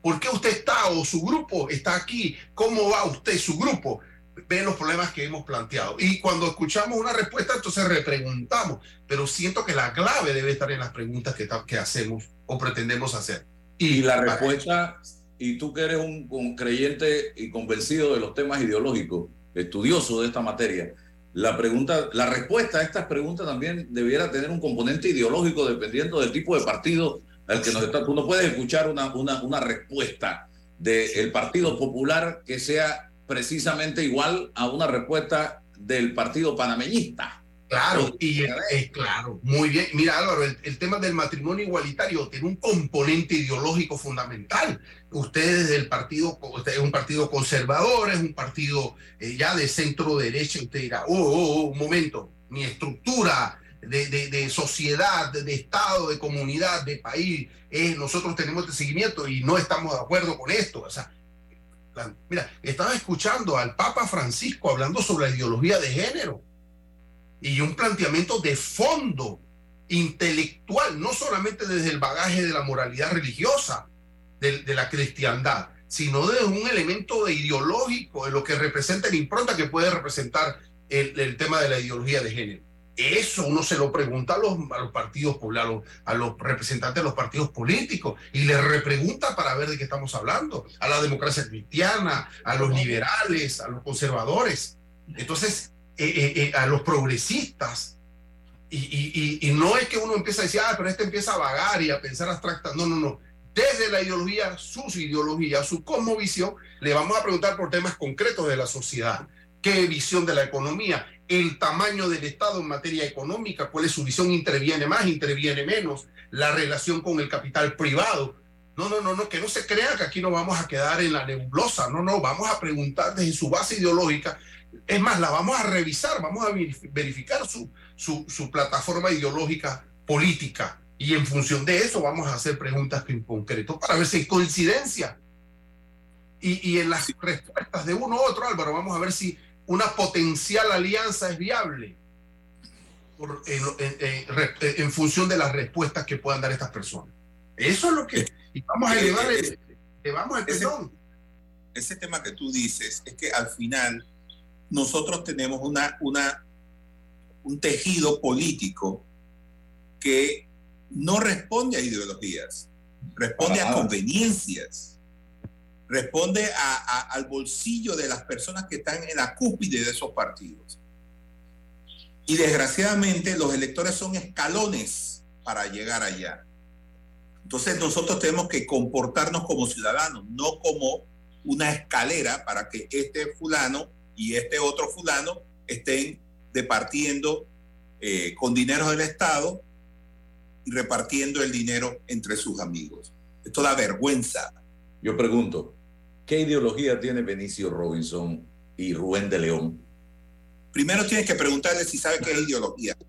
[SPEAKER 1] por qué usted está o su grupo está aquí, cómo va usted, su grupo, ve los problemas que hemos planteado. Y cuando escuchamos una respuesta, entonces repreguntamos, pero siento que la clave debe estar en las preguntas que, que hacemos o pretendemos hacer.
[SPEAKER 4] Y, la respuesta, y tú que eres un creyente y convencido de los temas ideológicos, estudioso de esta materia, la pregunta, la respuesta a estas preguntas también debiera tener un componente ideológico dependiendo del tipo de partido al que nos está. Tú no puedes escuchar una, una, una respuesta del Partido Popular que sea precisamente igual a una respuesta del Partido Panameñista.
[SPEAKER 1] Claro, y es, claro, muy bien. Mira, Álvaro, el, tema del matrimonio igualitario tiene un componente ideológico fundamental. Ustedes del partido, usted es un partido conservador, es un partido eh, ya de centro derecha. Usted dirá, oh, oh, oh un momento, mi estructura de, de, sociedad, de, Estado, de comunidad, de país, nosotros tenemos este seguimiento y no estamos de acuerdo con esto. O sea, mira, estaba escuchando al Papa Francisco hablando sobre la ideología de género y un planteamiento de fondo intelectual, no solamente desde el bagaje de la moralidad religiosa, de, la cristiandad, sino desde un elemento de ideológico, de lo que representa la impronta que puede representar el, tema de la ideología de género. Eso uno se lo pregunta a los, a los partidos, a los, a los representantes de los partidos políticos y les repregunta para ver de qué estamos hablando, a la democracia cristiana, a los liberales, a los conservadores. Entonces, eh, eh, eh, a los progresistas. Y, no es que uno empiece a decir, ah, pero este empieza a vagar y a pensar abstracta. No, no, no. Desde la ideología, sus ideologías, su cosmovisión, le vamos a preguntar por temas concretos de la sociedad. ¿Qué visión de la economía? El tamaño del Estado en materia económica, cuál es su visión, interviene más, interviene menos, la relación con el capital privado. No, no, no, no, que no se crea que aquí no vamos a quedar en la nebulosa. No, no, vamos a preguntar desde su base ideológica. Es más, la vamos a revisar, vamos a verificar su, su, plataforma ideológica política. Y en función de eso vamos a hacer preguntas en concreto para ver si hay coincidencia. Y, y en las respuestas de uno u otro, Álvaro, vamos a ver si una potencial alianza es viable en, función de las respuestas que puedan dar estas personas. Eso es lo que... Y vamos a elevar el, vamos el ese,
[SPEAKER 5] ese tema que tú dices es que al final nosotros tenemos una, una, un tejido político que no responde a ideologías, responde a conveniencias, responde al bolsillo de las personas que están en la cúspide de esos partidos. Y desgraciadamente los electores son escalones para llegar allá. Entonces nosotros tenemos que comportarnos como ciudadanos, no como una escalera para que este fulano y este otro fulano estén departiendo eh, con dinero del Estado y repartiendo el dinero entre sus amigos. Esto da vergüenza.
[SPEAKER 4] Yo pregunto, ¿qué ideología tiene Benicio Robinson y Rubén de León?
[SPEAKER 5] Primero tienes que preguntarle si sabe qué es ideología.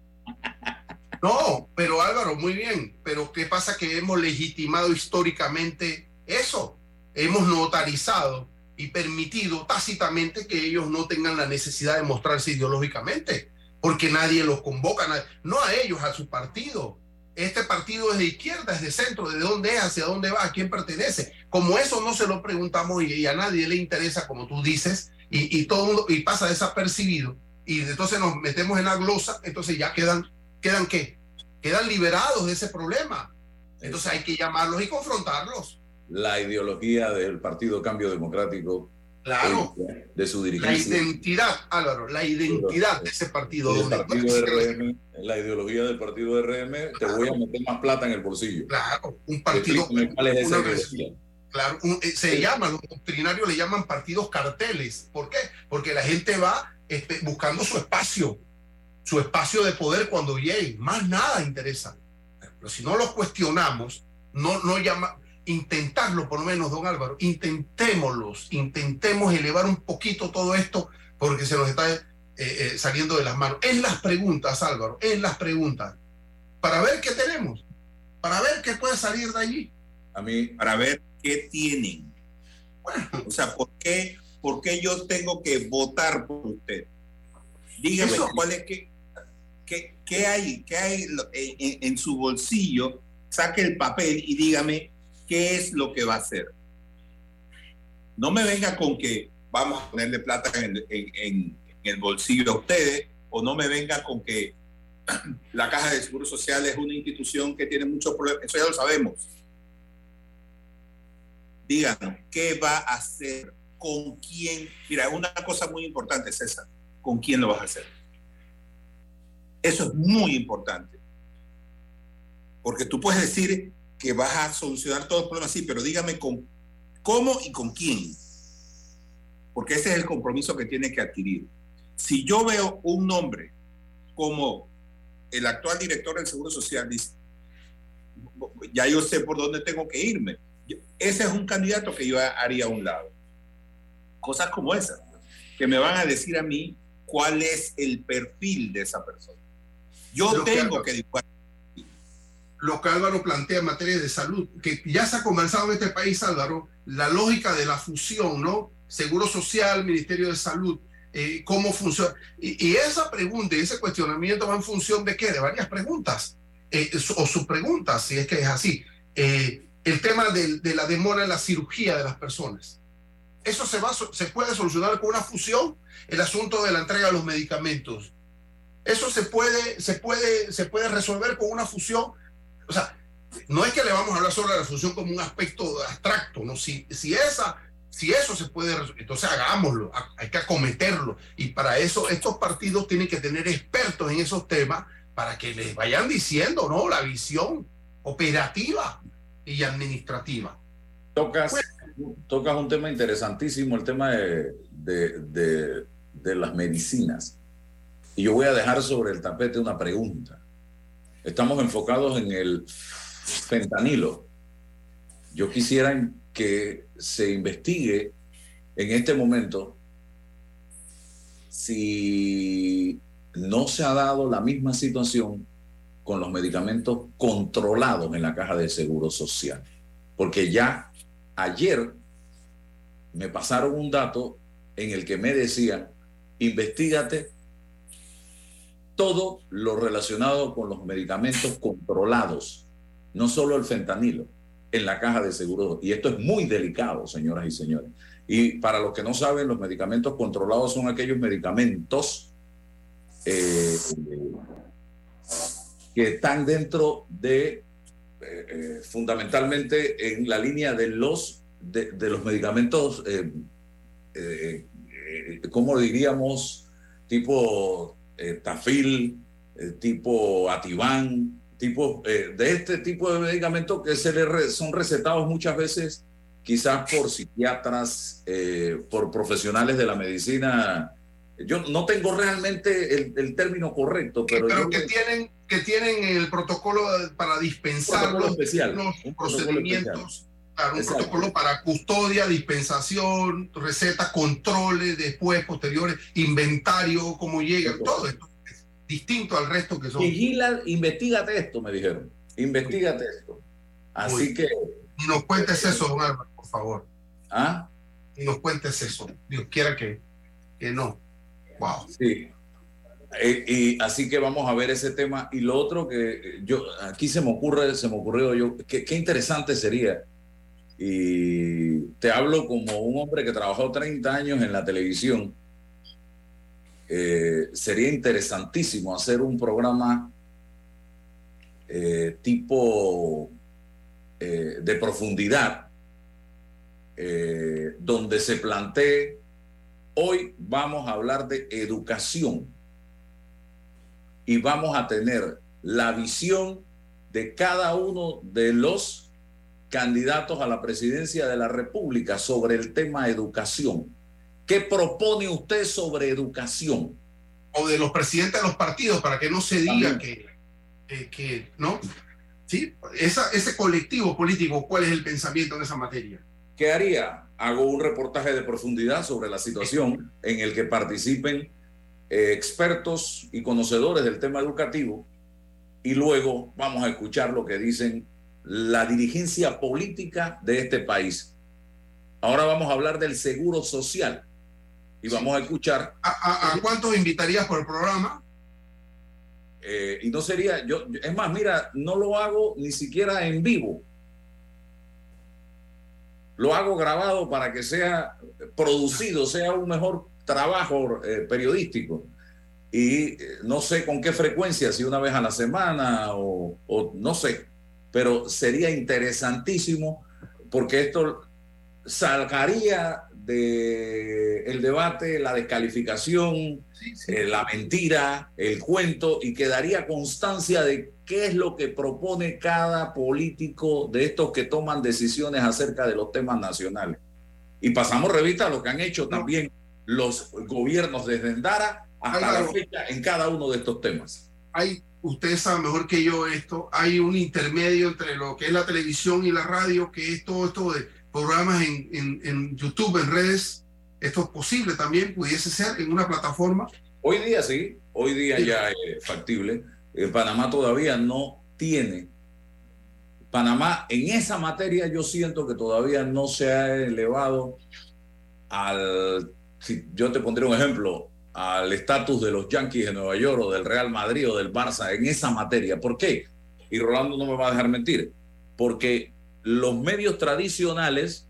[SPEAKER 1] No, pero Álvaro, muy bien. Pero ¿qué pasa que hemos legitimado históricamente eso? Hemos notarizado y permitido tácitamente que ellos no tengan la necesidad de mostrarse ideológicamente, porque nadie los convoca, no a ellos, a su partido. Este partido es de izquierda, es de centro, de dónde es, hacia dónde va, a quién pertenece. Como eso no se lo preguntamos y, a nadie le interesa, como tú dices, y, todo y pasa desapercibido, y entonces nos metemos en la glosa, entonces ya quedan, quedan qué? Quedan liberados de ese problema. Entonces hay que llamarlos y confrontarlos
[SPEAKER 4] la ideología del Partido Cambio Democrático.
[SPEAKER 1] Claro.
[SPEAKER 4] De su dirigencia.
[SPEAKER 1] La identidad, Álvaro, la identidad de ese partido.
[SPEAKER 4] la ideología del partido de RM, te voy a meter más plata en el bolsillo.
[SPEAKER 1] Claro, un partido. claro, eh, se llama, los doctrinarios le llaman partidos carteles. ¿Por qué? Porque la gente va este, buscando su espacio, su espacio de poder cuando llegue. Más nada interesa. Pero si no los cuestionamos, no, no llama, intentarlo por lo menos, don Álvaro, intentémoslos, intentemos elevar un poquito todo esto porque se nos está eh, eh, saliendo de las manos. En las preguntas, Álvaro, en las preguntas, para ver qué tenemos, para ver qué puede salir de allí.
[SPEAKER 5] A mí, para ver qué tienen. O sea, ¿por qué, ¿por qué yo tengo que votar por usted? Dígame, ¿cuál es qué, qué, qué hay, qué hay en, en su bolsillo? Saque el papel y dígame qué es lo que va a hacer. No me venga con que vamos a ponerle plata en, el bolsillo a ustedes, o no me venga con que la Caja de Seguro Social es una institución que tiene muchos problemas. Eso ya lo sabemos. Díganos, ¿qué va a hacer? ¿Con quién? Mira, una cosa muy importante, César. ¿Con quién lo vas a hacer? Eso es muy importante. Porque tú puedes decir, que vas a solucionar todos los problemas, sí, pero dígame con cómo y con quién. Porque ese es el compromiso que tiene que adquirir. Si yo veo un nombre como el actual director del Seguro Social, dice, ya yo sé por dónde tengo que irme. Ese es un candidato que yo haría a un lado. Cosas como esas, que me van a decir a mí cuál es el perfil de esa persona. Yo tengo que, que
[SPEAKER 1] lo que Álvaro plantea en materia de salud, que ya se ha conversado en este país, Álvaro, la lógica de la fusión, ¿no? Seguro Social, Ministerio de Salud, eh, cómo funciona. Y, esa pregunta y ese cuestionamiento va en función de qué? De varias preguntas, eh, o sus preguntas, si es que es así. Eh, el tema de, de, la demora en la cirugía de las personas. Eso se, va, se puede solucionar con una fusión, el asunto de la entrega de los medicamentos. Eso se puede, se puede, se puede resolver con una fusión o sea, no es que le vamos a hablar sobre la función como un aspecto abstracto, ¿no? Si, si, esa, si eso se puede, entonces hagámoslo, hay que acometerlo. Y para eso estos partidos tienen que tener expertos en esos temas para que les vayan diciendo, ¿no? La visión operativa y administrativa.
[SPEAKER 4] Tocas, tocas un tema interesantísimo, el tema de, de las medicinas. Y yo voy a dejar sobre el tapete una pregunta. Estamos enfocados en el fentanilo. Yo quisiera que se investigue en este momento si no se ha dado la misma situación con los medicamentos controlados en la caja de seguro social. Porque ya ayer me pasaron un dato en el que me decían, investigate todo lo relacionado con los medicamentos controlados, no solo el fentanilo, en la caja de seguro. Y esto es muy delicado, señoras y señores. Y para los que no saben, los medicamentos controlados son aquellos medicamentos eh, que están dentro de, eh, eh, fundamentalmente en la línea de los, de, los medicamentos, ¿cómo diríamos? Tipo tafil, tipo ativán, tipo, de este tipo de medicamentos que se le son recetados muchas veces quizás por psiquiatras, por profesionales de la medicina yo no tengo realmente el, término correcto, pero...
[SPEAKER 1] Pero que, tienen, que tienen el protocolo para dispensar los, procedimientos. Claro, un protocolo para custodia, dispensación, recetas, controles, después, posteriores, inventario, cómo llega, todo esto es distinto al resto que son.
[SPEAKER 4] Vigila, investigate esto, me dijeron. Investigate esto. Así que.
[SPEAKER 1] Y nos cuentes eso, don Álvaro, por favor.
[SPEAKER 4] ¿Ah?
[SPEAKER 1] Y nos cuentes eso. Dios quiera que, que no. Wow.
[SPEAKER 4] Sí. Eh, y así que vamos a ver ese tema. Y lo otro que yo, aquí se me ocurre, se me ocurrió yo, qué interesante sería. Y te hablo como un hombre que trabajó 30 años en la televisión. Eh, sería interesantísimo hacer un programa eh, tipo de profundidad, donde se plantee Hoy vamos a hablar de educación y vamos a tener la visión de cada uno de los candidatos a la presidencia de la República sobre el tema educación. ¿Qué propone usted sobre educación?
[SPEAKER 1] O de los presidentes de los partidos, para que no se diga que, que, ¿no? ¿Sí? ese colectivo político, ¿cuál es el pensamiento en esa materia?
[SPEAKER 4] ¿Qué haría? hago un reportaje de profundidad sobre la situación en el que participen eh, expertos y conocedores del tema educativo y luego vamos a escuchar lo que dicen la dirigencia política de este país. Ahora vamos a hablar del seguro social y vamos a escuchar.
[SPEAKER 1] ¿A, cuántos invitarías por el programa?
[SPEAKER 4] Eh, y no sería, yo, es más, mira, no lo hago ni siquiera en vivo lo hago grabado para que sea producido, sea un mejor trabajo eh, periodístico. Y eh, no sé con qué frecuencia, si una vez a la semana o, no sé, pero sería interesantísimo porque esto sacaría de el debate la descalificación, eh, la mentira, el cuento y quedaría constancia de qué es lo que propone cada político de estos que toman decisiones acerca de los temas nacionales. Y pasamos revista a lo que han hecho también los gobiernos desde Endara hasta la fecha en cada uno de estos temas.
[SPEAKER 1] Hay, ustedes saben mejor que yo esto, hay un intermedio entre lo que es la televisión y la radio, que es todo esto de programas en, en YouTube, en redes. Esto es posible también, pudiese ser en una plataforma.
[SPEAKER 4] Hoy día sí, hoy día ya es factible Panamá todavía no tiene. Panamá en esa materia yo siento que todavía no se ha elevado al, si yo te pondré un ejemplo, al estatus de los Yankees de Nueva York o del Real Madrid o del Barça en esa materia. ¿Por qué? Y Rolando no me va a dejar mentir. Porque los medios tradicionales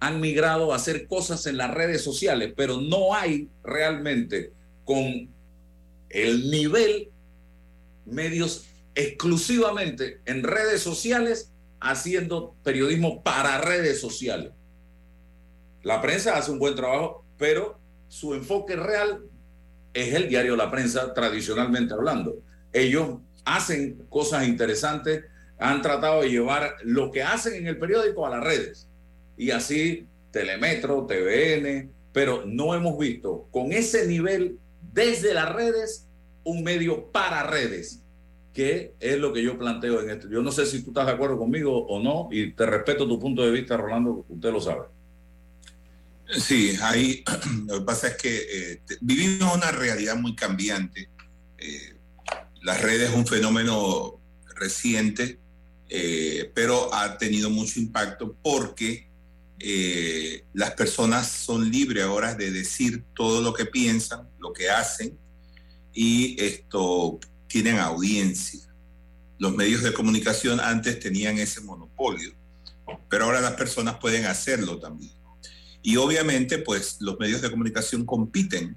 [SPEAKER 4] han migrado a hacer cosas en las redes sociales, pero no hay realmente con el nivel medios exclusivamente en redes sociales haciendo periodismo para redes sociales. La prensa hace un buen trabajo, pero su enfoque real es el diario La Prensa, tradicionalmente hablando. ellos hacen cosas interesantes, han tratado de llevar lo que hacen en el periódico a las redes. Y así Telemetro, TVN, pero no hemos visto con ese nivel desde las redes un medio para redes, que es lo que yo planteo en esto. Yo no sé si tú estás de acuerdo conmigo o no, y te respeto tu punto de vista, Rolando, usted lo sabe.
[SPEAKER 5] Sí, ahí lo que pasa es que eh, vivimos una realidad muy cambiante. Eh, las redes es un fenómeno reciente, eh, pero ha tenido mucho impacto porque las personas son libres ahora de decir todo lo que piensan, lo que hacen, y esto tienen audiencia. Los medios de comunicación antes tenían ese monopolio, pero ahora las personas pueden hacerlo también. Y obviamente, pues los medios de comunicación compiten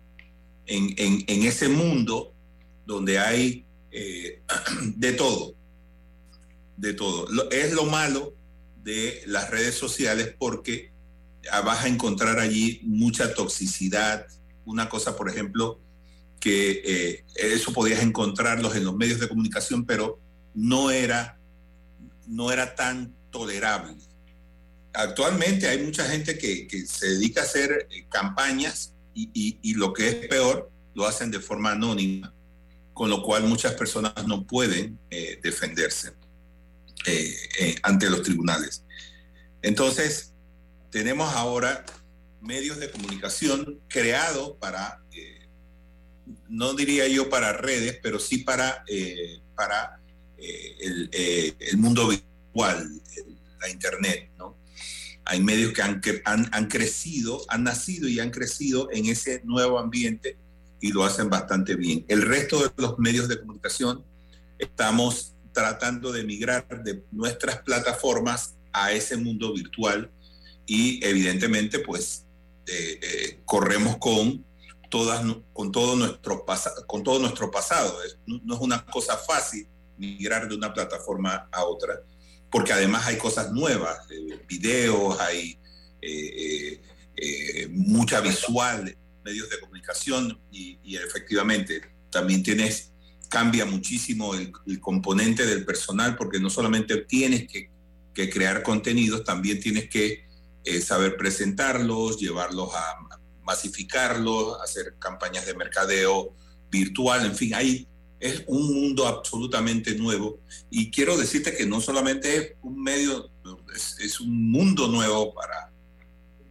[SPEAKER 5] en, en, ese mundo donde hay eh, de todo, de todo. Es lo malo de las redes sociales porque vas a encontrar allí mucha toxicidad. Una cosa, por ejemplo, que eh, eso podías encontrarlos en los medios de comunicación, pero no era, no era tan tolerable actualmente hay mucha gente que, se dedica a hacer eh, campañas y, lo que es peor, lo hacen de forma anónima, con lo cual muchas personas no pueden eh, defenderse eh, ante los tribunales. Entonces, tenemos ahora medios de comunicación creados para, no diría yo para redes, pero sí para, para el, el, mundo virtual, la Internet, ¿no? Hay medios que han, han, crecido, han nacido y han crecido en ese nuevo ambiente y lo hacen bastante bien. El resto de los medios de comunicación estamos tratando de migrar de nuestras plataformas a ese mundo virtual y evidentemente pues eh, eh, corremos con todas con todo nuestro con todo nuestro pasado no, es una cosa fácil migrar de una plataforma a otra porque además hay cosas nuevas, eh, videos, hay eh, eh, mucha visual, medios de comunicación y, efectivamente también tienes, cambia muchísimo el, componente del personal porque no solamente tienes que, crear contenidos, también tienes que saber presentarlos, llevarlos a masificarlos, hacer campañas de mercadeo virtual, en fin, hay es un mundo absolutamente nuevo. Y quiero decirte que no solamente es un medio, es, un mundo nuevo para,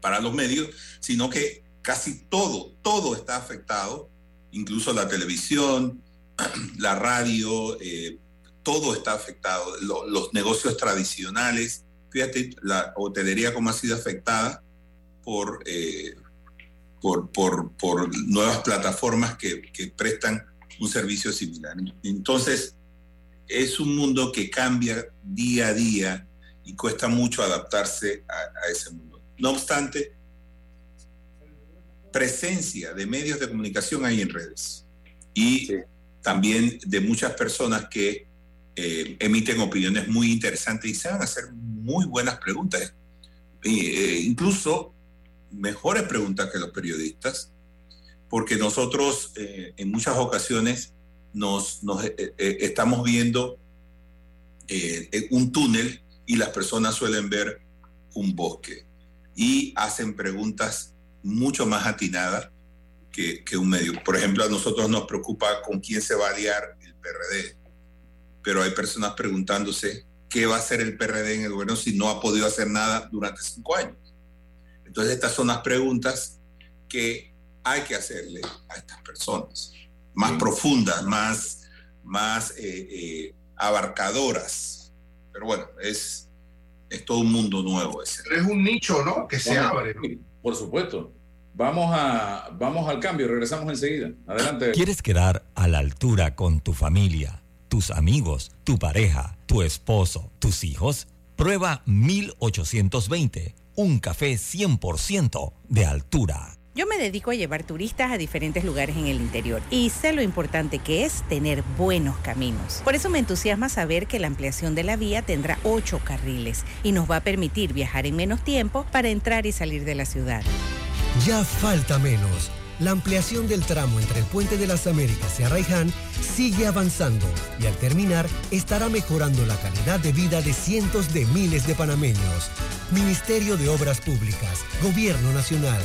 [SPEAKER 5] para los medios, sino que casi todo, todo está afectado, incluso la televisión, la radio, eh, todo está afectado, los negocios tradicionales, fíjate, la hotelería como ha sido afectada por, eh, por, por, por, nuevas plataformas que, que prestan un servicio similar. Entonces, es un mundo que cambia día a día y cuesta mucho adaptarse a, ese mundo. No obstante, presencia de medios de comunicación hay en redes y también de muchas personas que eh, emiten opiniones muy interesantes y saben hacer muy buenas preguntas, eh, incluso mejores preguntas que los periodistas porque nosotros eh, en muchas ocasiones nos, eh, eh, estamos viendo un túnel y las personas suelen ver un bosque y hacen preguntas mucho más atinadas que, un medio. Por ejemplo, a nosotros nos preocupa con quién se va a aliar el PRD, pero hay personas preguntándose qué va a hacer el PRD en el gobierno si no ha podido hacer nada durante cinco años. Entonces, estas son las preguntas que hay que hacerle a estas personas, más profundas, más, más eh, eh, abarcadoras. Pero bueno, es, es todo un mundo nuevo ese.
[SPEAKER 1] Es un nicho, ¿no? Que se abre.
[SPEAKER 4] Por supuesto. Vamos, a, vamos al cambio, regresamos enseguida. Adelante.
[SPEAKER 2] ¿Quieres quedar a la altura con tu familia, tus amigos, tu pareja, tu esposo, tus hijos? Prueba 1820, un café 100% de altura.
[SPEAKER 6] Yo me dedico a llevar turistas a diferentes lugares en el interior y sé lo importante que es tener buenos caminos. Por eso me entusiasma saber que la ampliación de la vía tendrá ocho carriles y nos va a permitir viajar en menos tiempo para entrar y salir de la ciudad.
[SPEAKER 7] Ya falta menos la ampliación del tramo entre el Puente de las Américas y Arraiján sigue avanzando y al terminar estará mejorando la calidad de vida de cientos de miles de panameños. Ministerio de Obras Públicas, Gobierno Nacional.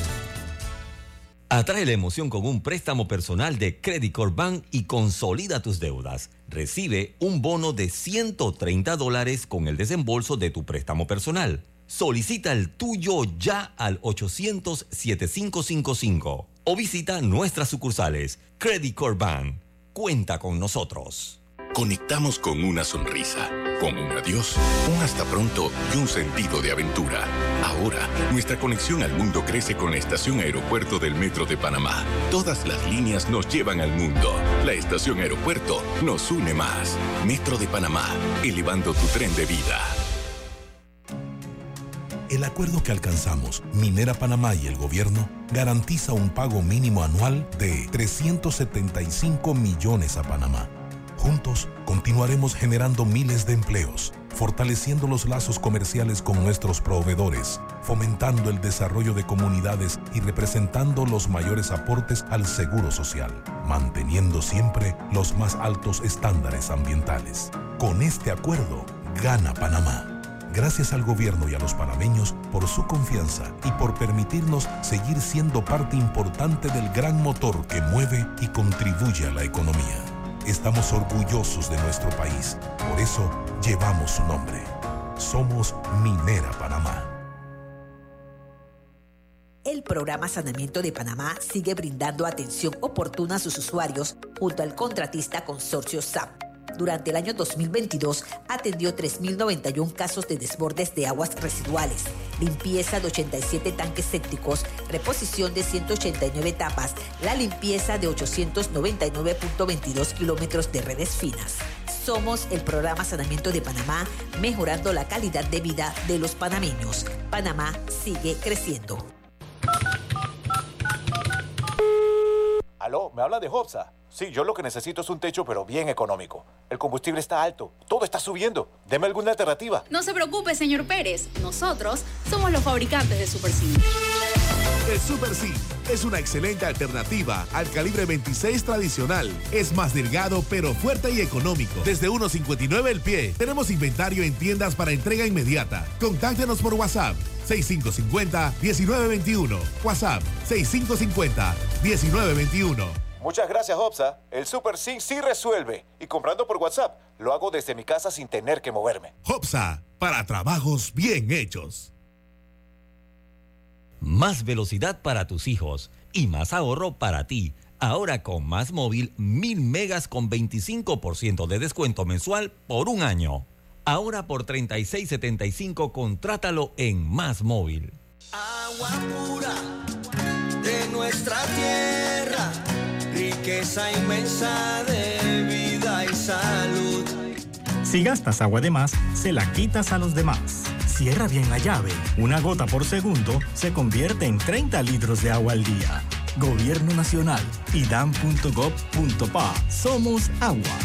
[SPEAKER 2] Atrae la emoción con un préstamo personal de Credit Corp Bank y consolida tus deudas. Recibe un bono de 130 dólares con el desembolso de tu préstamo personal. Solicita el tuyo ya al 800-7555 o visita nuestras sucursales. Credit Corp Bank. Cuenta con nosotros.
[SPEAKER 8] Conectamos con una sonrisa, con un adiós, un hasta pronto y un sentido de aventura. Ahora, nuestra conexión al mundo crece con la estación aeropuerto del Metro de Panamá. Todas las líneas nos llevan al mundo. La estación aeropuerto nos une más. Metro de Panamá, elevando tu tren de vida.
[SPEAKER 9] El acuerdo que alcanzamos, Minera Panamá y el gobierno, garantiza un pago mínimo anual de 375 millones a Panamá. Juntos continuaremos generando miles de empleos, fortaleciendo los lazos comerciales con nuestros proveedores, fomentando el desarrollo de comunidades y representando los mayores aportes al seguro social, manteniendo siempre los más altos estándares ambientales. Con este acuerdo, gana Panamá. Gracias al gobierno y a los panameños por su confianza y por permitirnos seguir siendo parte importante del gran motor que mueve y contribuye a la economía. Estamos orgullosos de nuestro país, por eso llevamos su nombre. Somos Minera Panamá.
[SPEAKER 10] El programa Sanamiento de Panamá sigue brindando atención oportuna a sus usuarios junto al contratista consorcio SAP durante el año 2022 atendió 3.091 casos de desbordes de aguas residuales, limpieza de 87 tanques sépticos, reposición de 189 tapas, la limpieza de 899.22 kilómetros de redes finas. Somos el programa Sanamiento de Panamá, mejorando la calidad de vida de los panameños. Panamá sigue creciendo.
[SPEAKER 11] Aló, me habla de Hobsa. Sí, yo lo que necesito es un techo, pero bien económico. El combustible está alto, todo está subiendo. Deme alguna alternativa.
[SPEAKER 12] No se preocupe, señor Pérez. Nosotros somos los fabricantes de Super C.
[SPEAKER 13] El Super C es una excelente alternativa al calibre 26 tradicional. Es más delgado, pero fuerte y económico. Desde 1.59 el pie. Tenemos inventario en tiendas para entrega inmediata. Contáctenos por WhatsApp 6550-1921. WhatsApp 6550-1921.
[SPEAKER 11] Muchas gracias, Hopsa. El Super Sync sí resuelve. Y comprando por WhatsApp, lo hago desde mi casa sin tener que moverme.
[SPEAKER 13] Hopsa, para trabajos bien hechos.
[SPEAKER 2] Más velocidad para tus hijos y más ahorro para ti. Ahora con Más Móvil, 1000 megas con 25% de descuento mensual por un año. Ahora por 36.75, contrátalo en Más Móvil.
[SPEAKER 14] Agua pura de nuestra tierra riqueza inmensa de vida y salud.
[SPEAKER 15] Si gastas agua de más, se la quitas a los demás. Cierra bien la llave. Una gota por segundo se convierte en 30 litros de agua al día. Gobierno Nacional, idam.gov.pa. Somos agua.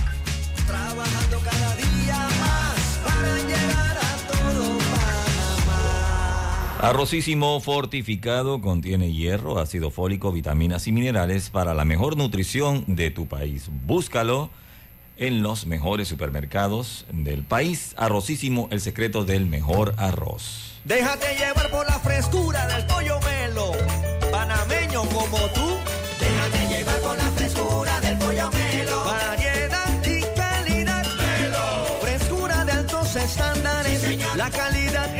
[SPEAKER 14] Trabajando cada día más para llegar a todo Panamá.
[SPEAKER 2] Arrocísimo fortificado contiene hierro, ácido fólico, vitaminas y minerales para la mejor nutrición de tu país. Búscalo en los mejores supermercados del país. Arrocísimo, el secreto del mejor arroz.
[SPEAKER 14] Déjate llevar por la frescura del pollo melo, panameño como tú. Déjate llevar por la frescura del pollo melo. Variedad y calidad. Melo. Frescura de altos estándares. la calidad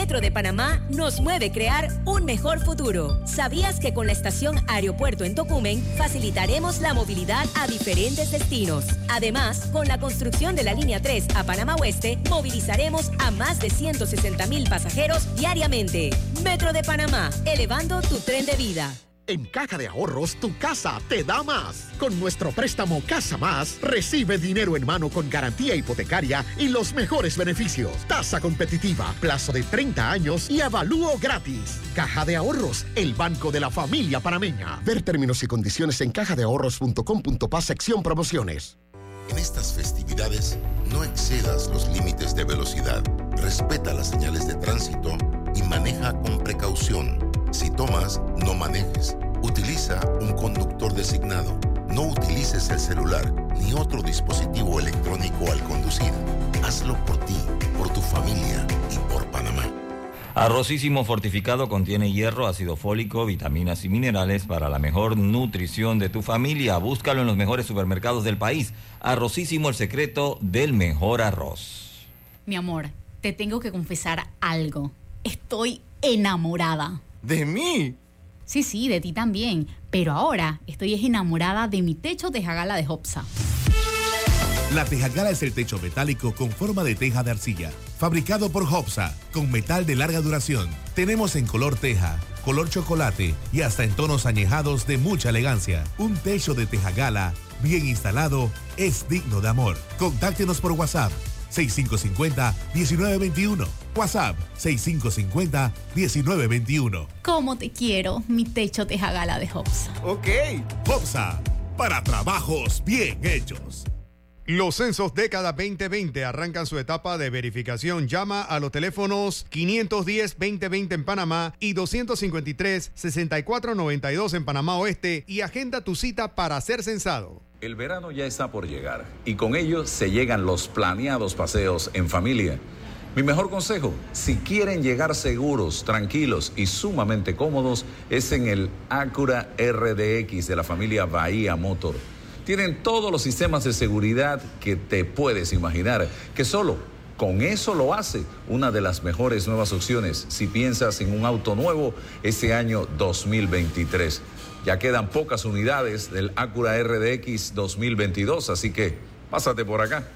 [SPEAKER 16] Metro de Panamá nos mueve crear un mejor futuro. ¿Sabías que con la estación Aeropuerto en Tocumen facilitaremos la movilidad a diferentes destinos? Además, con la construcción de la línea 3 a Panamá Oeste, movilizaremos a más de 160 mil pasajeros diariamente. Metro de Panamá, elevando tu tren de vida.
[SPEAKER 17] En Caja de Ahorros, tu casa te da más. Con nuestro préstamo Casa Más, recibe dinero en mano con garantía hipotecaria y los mejores beneficios. Tasa competitiva, plazo de 30 años y avalúo gratis. Caja de Ahorros, el banco de la familia panameña. Ver términos y condiciones en cajadeahorros.com.pa sección promociones.
[SPEAKER 3] En estas festividades, no excedas los límites de velocidad. Respeta las señales de tránsito y maneja con precaución. Si tomas, no manejes. Utiliza un conductor designado. No utilices el celular ni otro dispositivo electrónico al conducir. Hazlo por ti, por tu familia y por Panamá.
[SPEAKER 2] Arrocísimo fortificado contiene hierro, ácido fólico, vitaminas y minerales para la mejor nutrición de tu familia. Búscalo en los mejores supermercados del país. Arrocísimo, el secreto del mejor arroz.
[SPEAKER 12] Mi amor, te tengo que confesar algo. Estoy enamorada.
[SPEAKER 18] ¿De mí?
[SPEAKER 12] Sí, sí, de ti también. Pero ahora estoy enamorada de mi techo de jagala de Hopsa.
[SPEAKER 13] La Tejagala es el techo metálico con forma de teja de arcilla, fabricado por Hopsa, con metal de larga duración. Tenemos en color teja, color chocolate y hasta en tonos añejados de mucha elegancia. Un techo de Tejagala bien instalado es digno de amor. Contáctenos por WhatsApp 6550-1921. WhatsApp 6550-1921.
[SPEAKER 12] ¿Cómo te quiero, mi techo de jagala de Hopsa?
[SPEAKER 13] Ok. Hopsa, para trabajos bien hechos.
[SPEAKER 19] Los censos década 2020 arrancan su etapa de verificación. Llama a los teléfonos 510-2020 en Panamá y 253-6492 en Panamá Oeste y agenda tu cita para ser censado.
[SPEAKER 20] El verano ya está por llegar y con ello se llegan los planeados paseos en familia. Mi mejor consejo, si quieren llegar seguros, tranquilos y sumamente cómodos, es en el Acura RDX de la familia Bahía Motor. Tienen todos los sistemas de seguridad que te puedes imaginar, que solo con eso lo hace una de las mejores nuevas opciones si piensas en un auto nuevo este año 2023. Ya quedan pocas unidades del Acura RDX 2022, así que pásate por acá.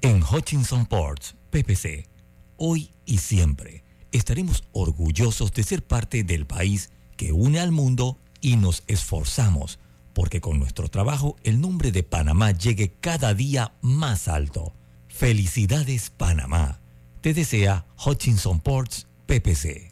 [SPEAKER 2] En Hutchinson Ports, PPC, hoy y siempre estaremos orgullosos de ser parte del país que une al mundo y nos esforzamos porque con nuestro trabajo el nombre de Panamá llegue cada día más alto. Felicidades Panamá. Te desea Hutchinson Ports PPC.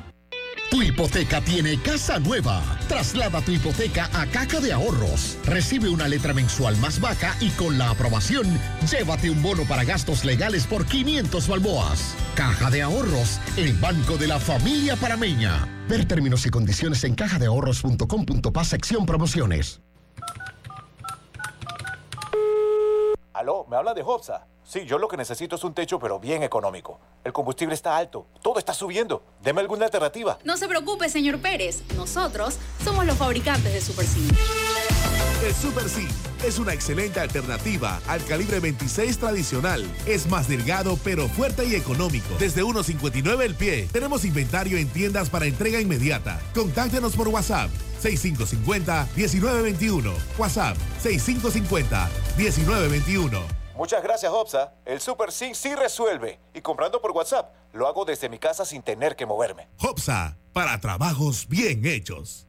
[SPEAKER 17] Tu hipoteca tiene casa nueva. Traslada tu hipoteca a Caja de Ahorros. Recibe una letra mensual más baja y con la aprobación, llévate un bono para gastos legales por 500 balboas. Caja de Ahorros, el banco de la familia parameña. Ver términos y condiciones en cajadeahorros.com.pa sección promociones.
[SPEAKER 11] Aló, ¿me habla de Hopsa? Sí, yo lo que necesito es un techo, pero bien económico. El combustible está alto, todo está subiendo. Deme alguna alternativa.
[SPEAKER 12] No se preocupe, señor Pérez. Nosotros somos los fabricantes de Super Sim.
[SPEAKER 13] El Super C es una excelente alternativa al calibre 26 tradicional. Es más delgado, pero fuerte y económico. Desde 1.59 el pie. Tenemos inventario en tiendas para entrega inmediata. Contáctenos por WhatsApp 6550-1921. WhatsApp 6550-1921.
[SPEAKER 11] Muchas gracias, Hopsa. El Super Sync sí resuelve. Y comprando por WhatsApp, lo hago desde mi casa sin tener que moverme.
[SPEAKER 13] Hopsa, para trabajos bien hechos.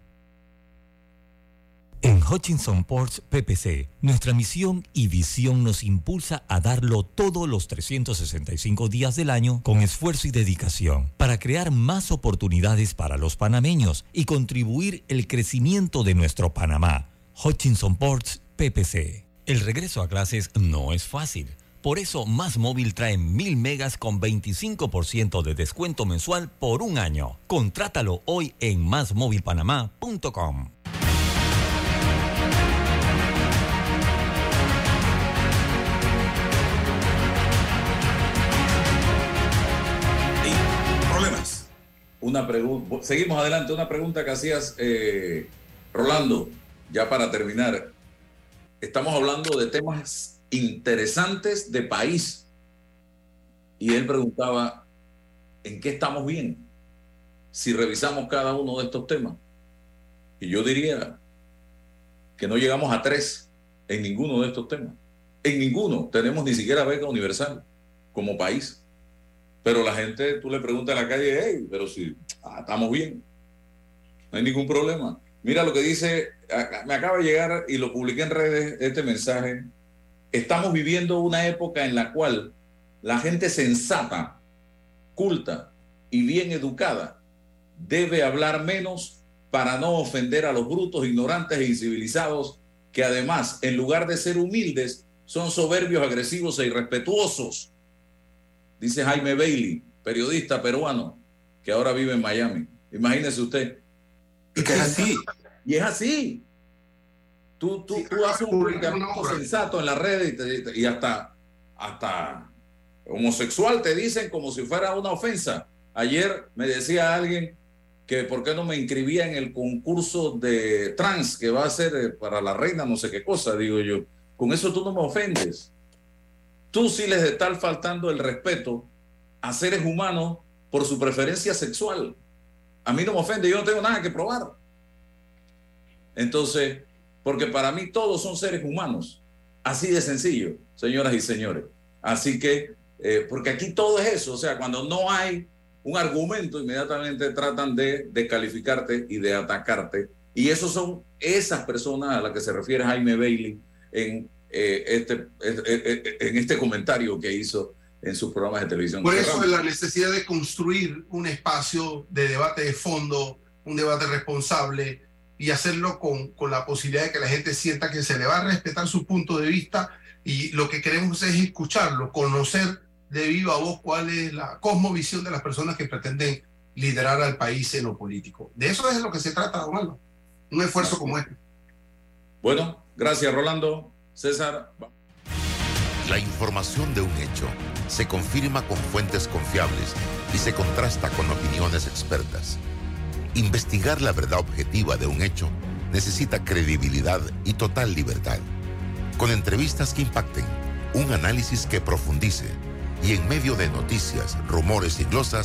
[SPEAKER 2] En Hutchinson Ports PPC, nuestra misión y visión nos impulsa a darlo todos los 365 días del año con esfuerzo y dedicación para crear más oportunidades para los panameños y contribuir el crecimiento de nuestro Panamá. Hutchinson Ports PPC. El regreso a clases no es fácil. Por eso, Más Móvil trae mil megas con 25% de descuento mensual por un año. Contrátalo hoy en másmóvilpanamá.com.
[SPEAKER 4] Problemas. Una pregunta. Seguimos adelante. Una pregunta que hacías, eh, Rolando, ya para terminar, estamos hablando de temas interesantes de país. Y él preguntaba, ¿en qué estamos bien? Si revisamos cada uno de estos temas. Y yo diría que no llegamos a tres en ninguno de estos temas. En ninguno tenemos ni siquiera beca universal como país. Pero la gente, tú le preguntas a la calle, hey, pero si ah, estamos bien, no hay ningún problema. Mira lo que dice, me acaba de llegar y lo publiqué en redes este mensaje. Estamos viviendo una época en la cual la gente sensata, culta y bien educada debe hablar menos para no ofender a los brutos, ignorantes e incivilizados que además, en lugar de ser humildes, son soberbios, agresivos e irrespetuosos. Dice Jaime Bailey, periodista peruano, que ahora vive en Miami. Imagínese usted. Y que es así. Y es así. Tú, tú, tú haces un sensato en la red y, hasta, hasta homosexual te dicen como si fuera una ofensa. Ayer me decía alguien que por qué no me inscribía en el concurso de trans que va a ser eh, para la reina, no sé qué cosa, digo yo. Con eso tú no me ofendes. Tú sí les estás faltando el respeto a seres humanos por su preferencia sexual. A mí no me ofende, yo no tengo nada que probar. Entonces, porque para mí todos son seres humanos. Así de sencillo, señoras y señores. Así que, eh, porque aquí todo es eso, o sea, cuando no hay un argumento, inmediatamente tratan de descalificarte y de atacarte. Y esos son esas personas a las que se refiere Jaime Bailey en, eh, este, en este comentario que hizo en sus programas de televisión.
[SPEAKER 21] Por eso es la necesidad de construir un espacio de debate de fondo, un debate responsable y hacerlo con, con la posibilidad de que la gente sienta que se le va a respetar su punto de vista y lo que queremos es escucharlo, conocer de viva voz cuál es la cosmovisión de las personas que pretenden liderar al país en lo político. De eso es lo que se trata, Rolando. Un esfuerzo como este.
[SPEAKER 4] Bueno, gracias, Rolando. César.
[SPEAKER 3] La información de un hecho se confirma con fuentes confiables y se contrasta con opiniones expertas. Investigar la verdad objetiva de un hecho necesita credibilidad y total libertad. Con entrevistas que impacten, un análisis que profundice y en medio de noticias, rumores y glosas,